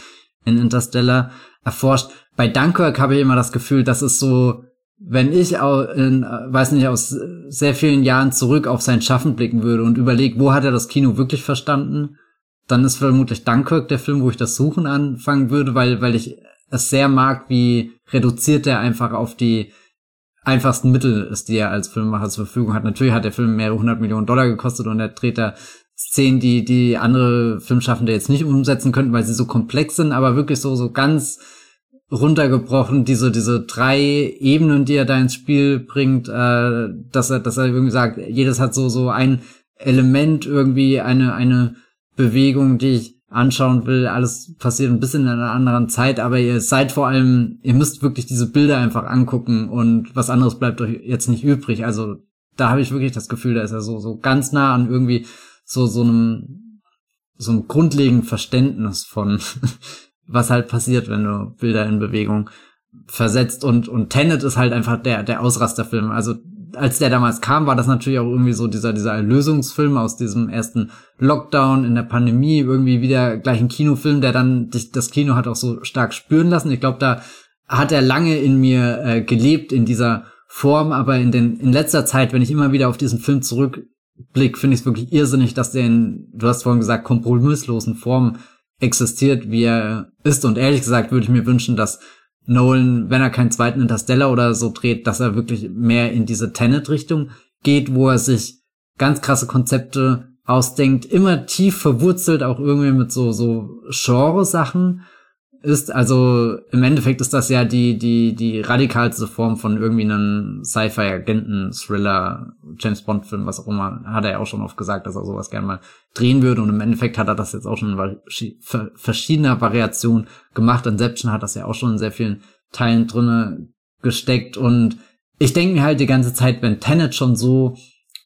in Interstellar erforscht. Bei Dunkirk habe ich immer das Gefühl, das ist so, wenn ich auch in, weiß nicht, aus sehr vielen Jahren zurück auf sein Schaffen blicken würde und überlege, wo hat er das Kino wirklich verstanden, dann ist vermutlich Dunkirk der Film, wo ich das Suchen anfangen würde, weil, weil ich es sehr mag, wie reduziert er einfach auf die einfachsten Mittel ist, die er als Filmemacher zur Verfügung hat. Natürlich hat der Film mehrere hundert Millionen Dollar gekostet und er dreht da Szenen, die, die andere Filmschaffende jetzt nicht umsetzen könnten, weil sie so komplex sind, aber wirklich so, so ganz runtergebrochen, diese, diese drei Ebenen, die er da ins Spiel bringt, äh, dass er, dass er irgendwie sagt, jedes hat so, so ein Element irgendwie, eine, eine Bewegung, die ich anschauen will. Alles passiert ein bisschen in einer anderen Zeit, aber ihr seid vor allem, ihr müsst wirklich diese Bilder einfach angucken und was anderes bleibt euch jetzt nicht übrig. Also da habe ich wirklich das Gefühl, da ist er so, so ganz nah an irgendwie so, so einem, so einem grundlegenden Verständnis von was halt passiert, wenn du Bilder in Bewegung versetzt und und Tenet ist halt einfach der der Ausrasterfilm. Also als der damals kam, war das natürlich auch irgendwie so dieser dieser Erlösungsfilm aus diesem ersten Lockdown in der Pandemie, irgendwie wieder gleich ein Kinofilm, der dann das Kino hat auch so stark spüren lassen. Ich glaube, da hat er lange in mir äh, gelebt in dieser Form, aber in den in letzter Zeit, wenn ich immer wieder auf diesen Film zurückblick, finde ich es wirklich irrsinnig, dass der in, du hast vorhin gesagt, kompromisslosen Form existiert, wie er ist. Und ehrlich gesagt würde ich mir wünschen, dass Nolan, wenn er keinen zweiten Interstellar oder so dreht, dass er wirklich mehr in diese Tenet-Richtung geht, wo er sich ganz krasse Konzepte ausdenkt, immer tief verwurzelt, auch irgendwie mit so, so Genre-Sachen ist. Also im Endeffekt ist das ja die, die, die radikalste Form von irgendwie einem Sci-Fi-Agenten-Thriller, James Bond-Film, was auch immer, hat er ja auch schon oft gesagt, dass er sowas gerne mal drehen würde. Und im Endeffekt hat er das jetzt auch schon in verschiedener Variation gemacht. Inception hat das ja auch schon in sehr vielen Teilen drinne gesteckt. Und ich denke mir halt die ganze Zeit, wenn Tenet schon so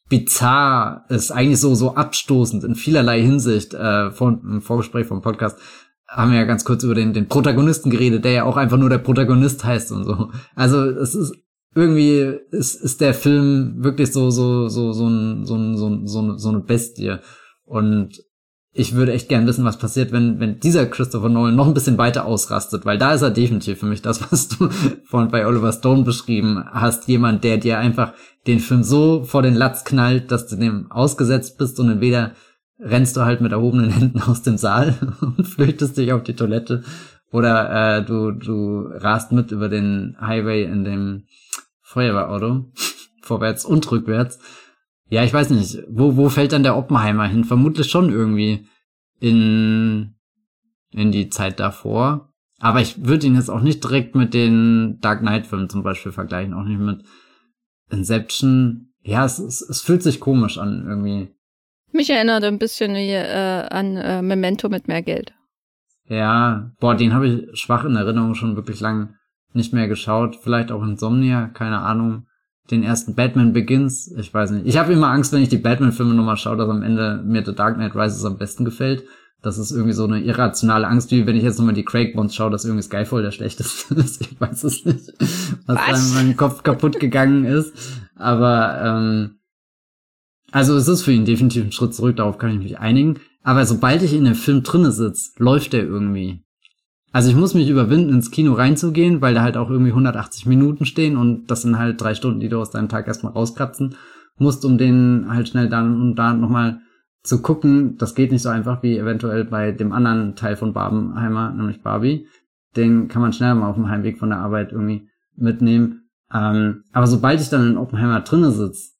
bizarr ist, eigentlich so, so abstoßend in vielerlei Hinsicht, äh, vor, im Vorgespräch vom Podcast, haben wir ja ganz kurz über den, den Protagonisten geredet, der ja auch einfach nur der Protagonist heißt und so. Also es ist irgendwie ist, ist der Film wirklich so so so so ein, so ein, so, ein, so, eine, so eine Bestie und ich würde echt gern wissen, was passiert, wenn, wenn dieser Christopher Nolan noch ein bisschen weiter ausrastet, weil da ist er definitiv für mich das, was du vorhin bei Oliver Stone beschrieben hast. Jemand, der dir einfach den Film so vor den Latz knallt, dass du dem ausgesetzt bist und entweder rennst du halt mit erhobenen Händen aus dem Saal und flüchtest dich auf die Toilette oder äh, du, du rast mit über den Highway in dem Feuerwehrauto, vorwärts und rückwärts. Ja, ich weiß nicht, wo, wo fällt dann der Oppenheimer hin? Vermutlich schon irgendwie in, in die Zeit davor. Aber ich würde ihn jetzt auch nicht direkt mit den Dark Knight-Filmen zum Beispiel vergleichen, auch nicht mit Inception. Ja, es, es, es fühlt sich komisch an irgendwie. Mich erinnert ein bisschen wie, äh, an äh, Memento mit mehr Geld. Ja, boah, den habe ich schwach in Erinnerung schon wirklich lang nicht mehr geschaut. Vielleicht auch Insomnia, keine Ahnung. Den ersten Batman Begins, ich weiß nicht. Ich habe immer Angst, wenn ich die Batman-Filme nochmal schaue, dass am Ende mir The Dark Knight Rises am besten gefällt. Das ist irgendwie so eine irrationale Angst, wie wenn ich jetzt nochmal die Craig Bonds schaue, dass irgendwie Skyfall der schlechteste ist. Ich weiß es nicht, was, was? da in meinem Kopf kaputt gegangen ist. Aber ähm, also es ist für ihn definitiv ein Schritt zurück, darauf kann ich mich einigen. Aber sobald ich in dem Film drinne sitze, läuft der irgendwie. Also ich muss mich überwinden, ins Kino reinzugehen, weil da halt auch irgendwie 180 Minuten stehen und das sind halt drei Stunden, die du aus deinem Tag erstmal rauskratzen musst, um den halt schnell dann und da nochmal zu gucken. Das geht nicht so einfach wie eventuell bei dem anderen Teil von Barbenheimer, nämlich Barbie. Den kann man schnell mal auf dem Heimweg von der Arbeit irgendwie mitnehmen. Ähm, aber sobald ich dann in Oppenheimer drinne sitze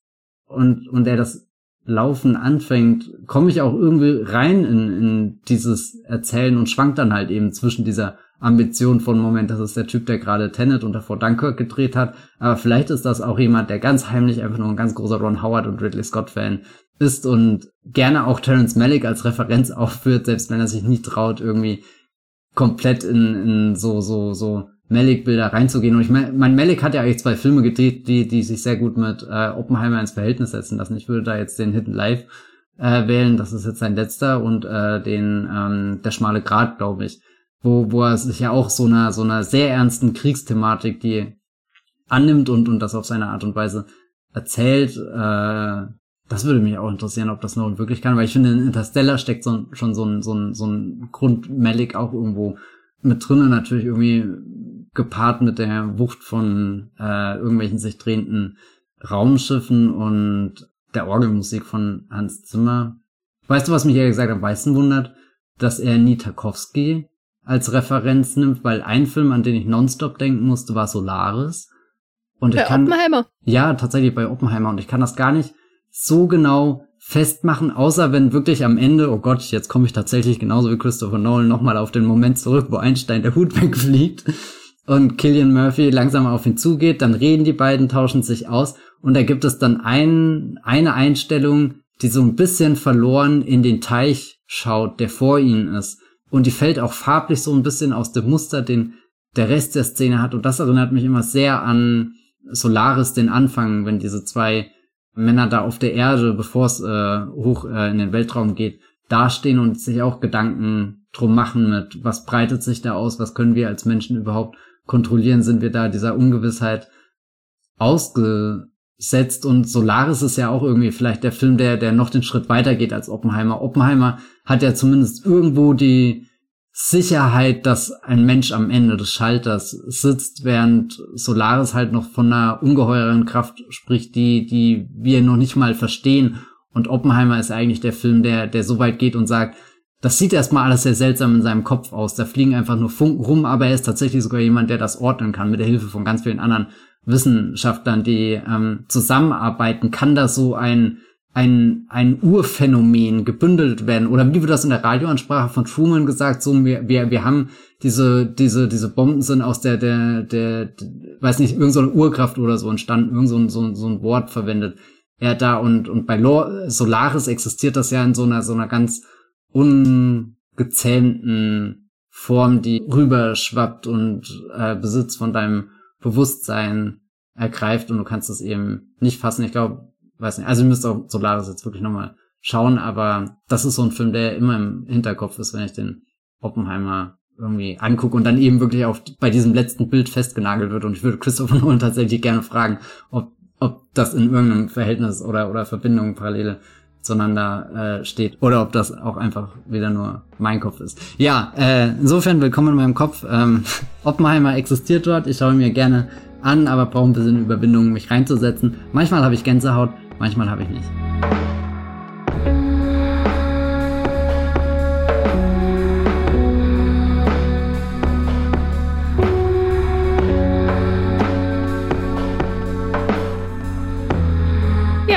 und, und er das Laufen anfängt, komme ich auch irgendwie rein in, in dieses Erzählen und schwankt dann halt eben zwischen dieser Ambition von Moment, das ist der Typ, der gerade Tenet und davor Dunkirk gedreht hat, aber vielleicht ist das auch jemand, der ganz heimlich einfach nur ein ganz großer Ron Howard und Ridley Scott Fan ist und gerne auch Terence Malick als Referenz aufführt, selbst wenn er sich nicht traut, irgendwie komplett in, in so, so, so Malick-Bilder reinzugehen. Und ich meine, mein Malick hat ja eigentlich zwei Filme gedreht, die, die sich sehr gut mit äh, Oppenheimer ins Verhältnis setzen lassen. Ich würde da jetzt den Hidden Live äh, wählen, das ist jetzt sein letzter, und äh, den ähm, Der schmale Grat, glaube ich, wo, wo er sich ja auch so einer, so einer sehr ernsten Kriegsthematik, die annimmt und, und das auf seine Art und Weise erzählt. Äh, das würde mich auch interessieren, ob das noch wirklich kann, weil ich finde, in Interstellar steckt so, schon so ein, so ein, so ein Grund Malik auch irgendwo mit drinnen, natürlich irgendwie gepaart mit der Wucht von äh, irgendwelchen sich drehenden Raumschiffen und der Orgelmusik von Hans Zimmer. Weißt du, was mich ehrlich gesagt am meisten wundert? Dass er nie Tarkovsky als Referenz nimmt, weil ein Film, an den ich nonstop denken musste, war Solaris. Und bei ich kann, Oppenheimer? Ja, tatsächlich bei Oppenheimer. Und ich kann das gar nicht so genau festmachen, außer wenn wirklich am Ende, oh Gott, jetzt komme ich tatsächlich genauso wie Christopher Nolan nochmal auf den Moment zurück, wo Einstein der Hut wegfliegt und Killian Murphy langsam auf ihn zugeht, dann reden die beiden, tauschen sich aus und da gibt es dann ein, eine Einstellung, die so ein bisschen verloren in den Teich schaut, der vor ihnen ist. Und die fällt auch farblich so ein bisschen aus dem Muster, den der Rest der Szene hat. Und das erinnert mich immer sehr an Solaris, den Anfang, wenn diese zwei Männer da auf der Erde, bevor es äh, hoch äh, in den Weltraum geht, dastehen und sich auch Gedanken drum machen mit, was breitet sich da aus, was können wir als Menschen überhaupt kontrollieren, sind wir da dieser Ungewissheit ausgesetzt und Solaris ist ja auch irgendwie vielleicht der Film, der, der noch den Schritt weiter geht als Oppenheimer. Oppenheimer hat ja zumindest irgendwo die Sicherheit, dass ein Mensch am Ende des Schalters sitzt, während Solaris halt noch von einer ungeheuren Kraft spricht, die, die wir noch nicht mal verstehen. Und Oppenheimer ist eigentlich der Film, der, der so weit geht und sagt, das sieht erstmal alles sehr seltsam in seinem Kopf aus. Da fliegen einfach nur Funken rum, aber er ist tatsächlich sogar jemand, der das ordnen kann mit der Hilfe von ganz vielen anderen Wissenschaftlern, die ähm, zusammenarbeiten. Kann das so ein ein, ein Urphänomen gebündelt werden? Oder wie wird das in der Radioansprache von Truman gesagt? So, wir, wir, wir haben diese, diese, diese Bomben sind aus der, der, der, der weiß nicht, irgendeine so Urkraft oder so entstanden, irgend so ein, so, so ein Wort verwendet. Er da und, und bei Solaris existiert das ja in so einer, so einer ganz ungezähmten Form, die rüberschwappt und äh, Besitz von deinem Bewusstsein ergreift und du kannst es eben nicht fassen. Ich glaube, weiß nicht, also ihr müsst auch Solaris jetzt wirklich nochmal schauen, aber das ist so ein Film, der immer im Hinterkopf ist, wenn ich den Oppenheimer irgendwie angucke und dann eben wirklich auf bei diesem letzten Bild festgenagelt wird und ich würde Christopher Nolan tatsächlich gerne fragen, ob ob das in irgendeinem Verhältnis oder oder Verbindung parallele zueinander äh, steht oder ob das auch einfach wieder nur mein Kopf ist. Ja, äh, insofern willkommen in meinem Kopf. Ähm, Oppenheimer existiert dort. Ich schaue mir gerne an, aber brauche ein bisschen Überwindung, mich reinzusetzen. Manchmal habe ich Gänsehaut, manchmal habe ich nicht.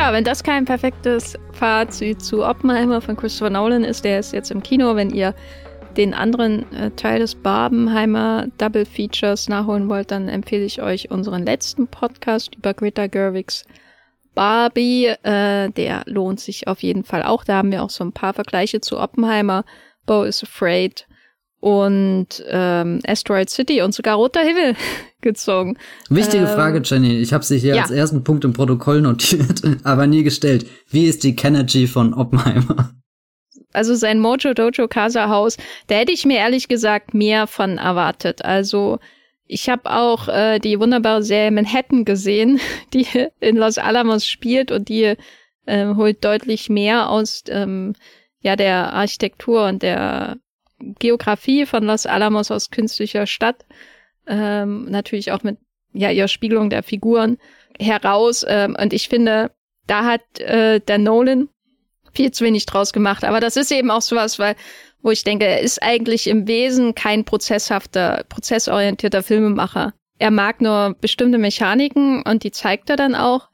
Ja, wenn das kein perfektes Fazit zu Oppenheimer von Christopher Nolan ist, der ist jetzt im Kino. Wenn ihr den anderen äh, Teil des Barbenheimer Double Features nachholen wollt, dann empfehle ich euch unseren letzten Podcast über Greta Gerwigs Barbie. Äh, der lohnt sich auf jeden Fall auch. Da haben wir auch so ein paar Vergleiche zu Oppenheimer, Bo is Afraid und ähm, Asteroid City und sogar Roter Himmel gezogen. Wichtige ähm, Frage, Jenny. Ich habe sie hier ja. als ersten Punkt im Protokoll notiert, aber nie gestellt. Wie ist die Kennedy von Oppenheimer? Also sein Mojo Dojo Casa Haus, da hätte ich mir ehrlich gesagt mehr von erwartet. Also ich habe auch äh, die wunderbare Serie Manhattan gesehen, die in Los Alamos spielt und die äh, holt deutlich mehr aus ähm, ja der Architektur und der Geografie von Los Alamos aus künstlicher Stadt. Ähm, natürlich auch mit ja ihrer Spiegelung der Figuren heraus. Ähm, und ich finde, da hat äh, der Nolan viel zu wenig draus gemacht. Aber das ist eben auch sowas, weil, wo ich denke, er ist eigentlich im Wesen kein prozesshafter, prozessorientierter Filmemacher. Er mag nur bestimmte Mechaniken und die zeigt er dann auch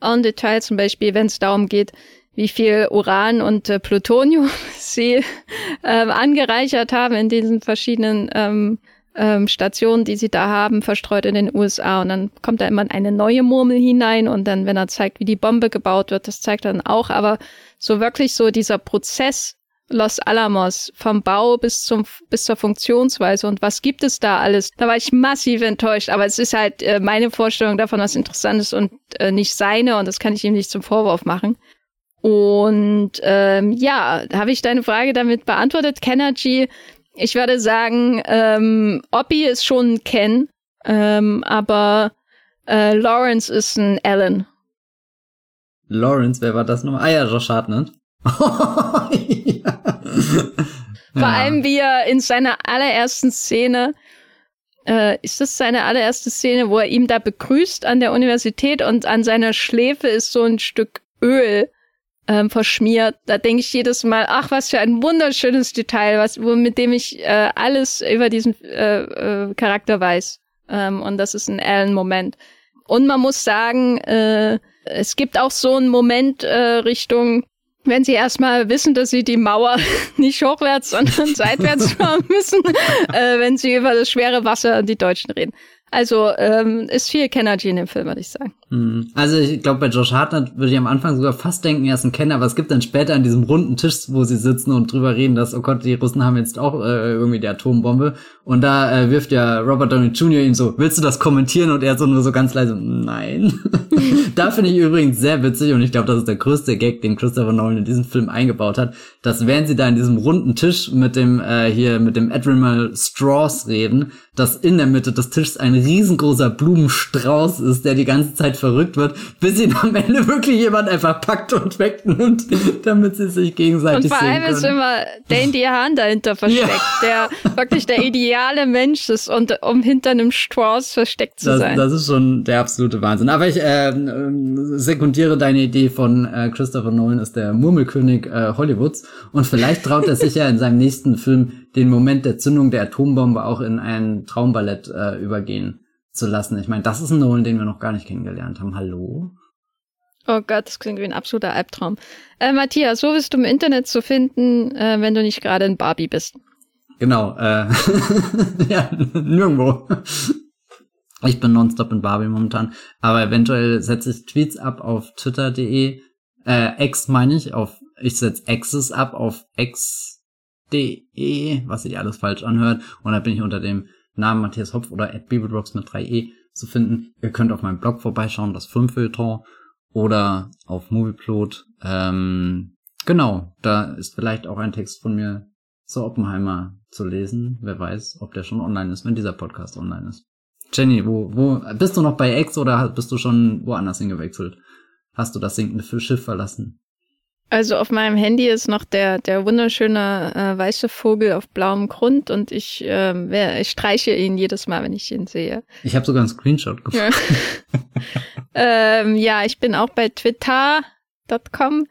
en Detail, zum Beispiel, wenn es darum geht, wie viel Uran und äh, Plutonium sie äh, angereichert haben in diesen verschiedenen ähm, ähm, Stationen, die sie da haben, verstreut in den USA. Und dann kommt da immer eine neue Murmel hinein und dann, wenn er zeigt, wie die Bombe gebaut wird, das zeigt er dann auch. Aber so wirklich so dieser Prozess Los Alamos vom Bau bis zum bis zur Funktionsweise und was gibt es da alles? Da war ich massiv enttäuscht, aber es ist halt äh, meine Vorstellung davon, was interessant ist und äh, nicht seine und das kann ich ihm nicht zum Vorwurf machen. Und ähm, ja, habe ich deine Frage damit beantwortet, Kennergy. Ich würde sagen, ähm, Oppie ist schon ein Ken, ähm, aber äh, Lawrence ist ein Alan. Lawrence, wer war das nochmal? Ah ja, Josh Hartnett. ja. Vor allem, wie er in seiner allerersten Szene, äh, ist das seine allererste Szene, wo er ihm da begrüßt an der Universität und an seiner Schläfe ist so ein Stück Öl ähm, verschmiert. Da denke ich jedes Mal, ach, was für ein wunderschönes Detail, was, wo, mit dem ich äh, alles über diesen äh, äh, Charakter weiß. Ähm, und das ist ein Alan-Moment. Und man muss sagen, äh, es gibt auch so einen Moment äh, Richtung, wenn sie erstmal wissen, dass sie die Mauer nicht hochwärts, sondern seitwärts fahren müssen, äh, wenn sie über das schwere Wasser an die Deutschen reden. Also ähm, ist viel Kennergy in dem Film, würde ich sagen. Hm. Also ich glaube, bei Josh Hartnett würde ich am Anfang sogar fast denken, er ist ein Kenner, aber es gibt dann später an diesem runden Tisch, wo sie sitzen und drüber reden, dass, oh Gott, die Russen haben jetzt auch äh, irgendwie die Atombombe. Und da äh, wirft ja Robert Downey Jr. ihm so, willst du das kommentieren? Und er so nur so ganz leise, nein. da finde ich übrigens sehr witzig und ich glaube, das ist der größte Gag, den Christopher Nolan in diesem Film eingebaut hat, dass während sie da in diesem runden Tisch mit dem äh, hier mit dem Admiral Strauss reden, dass in der Mitte des Tisches ein riesengroßer Blumenstrauß ist, der die ganze Zeit verrückt wird, bis ihn am Ende wirklich jemand einfach packt und wegnimmt, damit sie sich gegenseitig Und vor allem ist immer der Indian dahinter versteckt, ja. der wirklich der ideale Mensch ist und um hinter einem Strauß versteckt zu das, sein. Das ist schon der absolute Wahnsinn. Aber ich äh, sekundiere deine Idee von äh, Christopher Nolan ist der Murmelkönig äh, Hollywoods und vielleicht traut er sich ja in seinem nächsten Film den Moment der Zündung der Atombombe auch in ein Traumballett äh, übergehen zu lassen. Ich meine, das ist ein Nolan, den wir noch gar nicht kennengelernt haben. Hallo? Oh Gott, das klingt wie ein absoluter Albtraum. Äh, Matthias, wo bist du im Internet zu finden, äh, wenn du nicht gerade in Barbie bist? Genau, äh, ja, nirgendwo. Ich bin nonstop in Barbie momentan, aber eventuell setze ich Tweets ab auf twitter.de, äh, X meine ich, auf, ich setze X's ab auf x.de, was sich alles falsch anhört, und da bin ich unter dem Namen Matthias Hopf oder at Bibelrocks mit 3e zu finden. Ihr könnt auf meinem Blog vorbeischauen, das Filmfilter, oder auf Movieplot. Ähm, genau, da ist vielleicht auch ein Text von mir zu Oppenheimer zu lesen. Wer weiß, ob der schon online ist, wenn dieser Podcast online ist. Jenny, wo, wo, bist du noch bei X oder bist du schon woanders hingewechselt? Hast du das sinkende Schiff verlassen? Also auf meinem Handy ist noch der, der wunderschöne äh, weiße Vogel auf blauem Grund und ich, äh, ich streiche ihn jedes Mal, wenn ich ihn sehe. Ich habe sogar einen Screenshot gefunden. Ja, ähm, ja ich bin auch bei twitter.com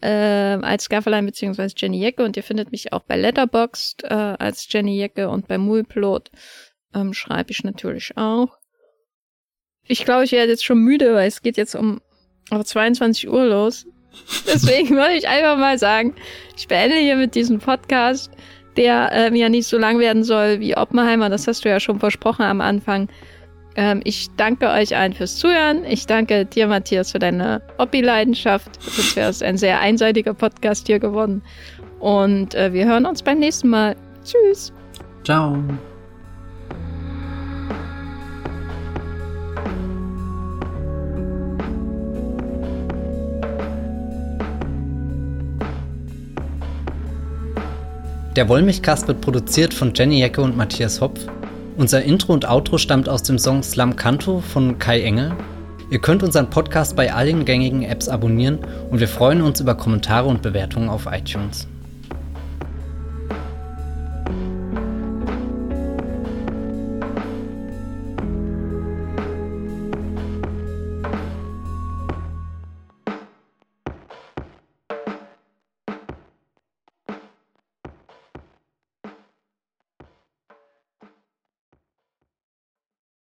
äh, als Gafferlein beziehungsweise Jenny Jecke und ihr findet mich auch bei Letterboxd äh, als Jenny Jecke und bei Mulplot ähm, schreibe ich natürlich auch. Ich glaube, ich werde jetzt schon müde, weil es geht jetzt um auf 22 Uhr los. Deswegen würde ich einfach mal sagen, ich beende hier mit diesem Podcast, der ähm, ja nicht so lang werden soll wie Oppenheimer. Das hast du ja schon versprochen am Anfang. Ähm, ich danke euch allen fürs Zuhören. Ich danke dir, Matthias, für deine Hobby-Leidenschaft. Sonst wäre es ein sehr einseitiger Podcast hier geworden. Und äh, wir hören uns beim nächsten Mal. Tschüss. Ciao. Der Wollmilchcast wird produziert von Jenny Jecke und Matthias Hopf. Unser Intro und Outro stammt aus dem Song Slam Canto von Kai Engel. Ihr könnt unseren Podcast bei allen gängigen Apps abonnieren und wir freuen uns über Kommentare und Bewertungen auf iTunes.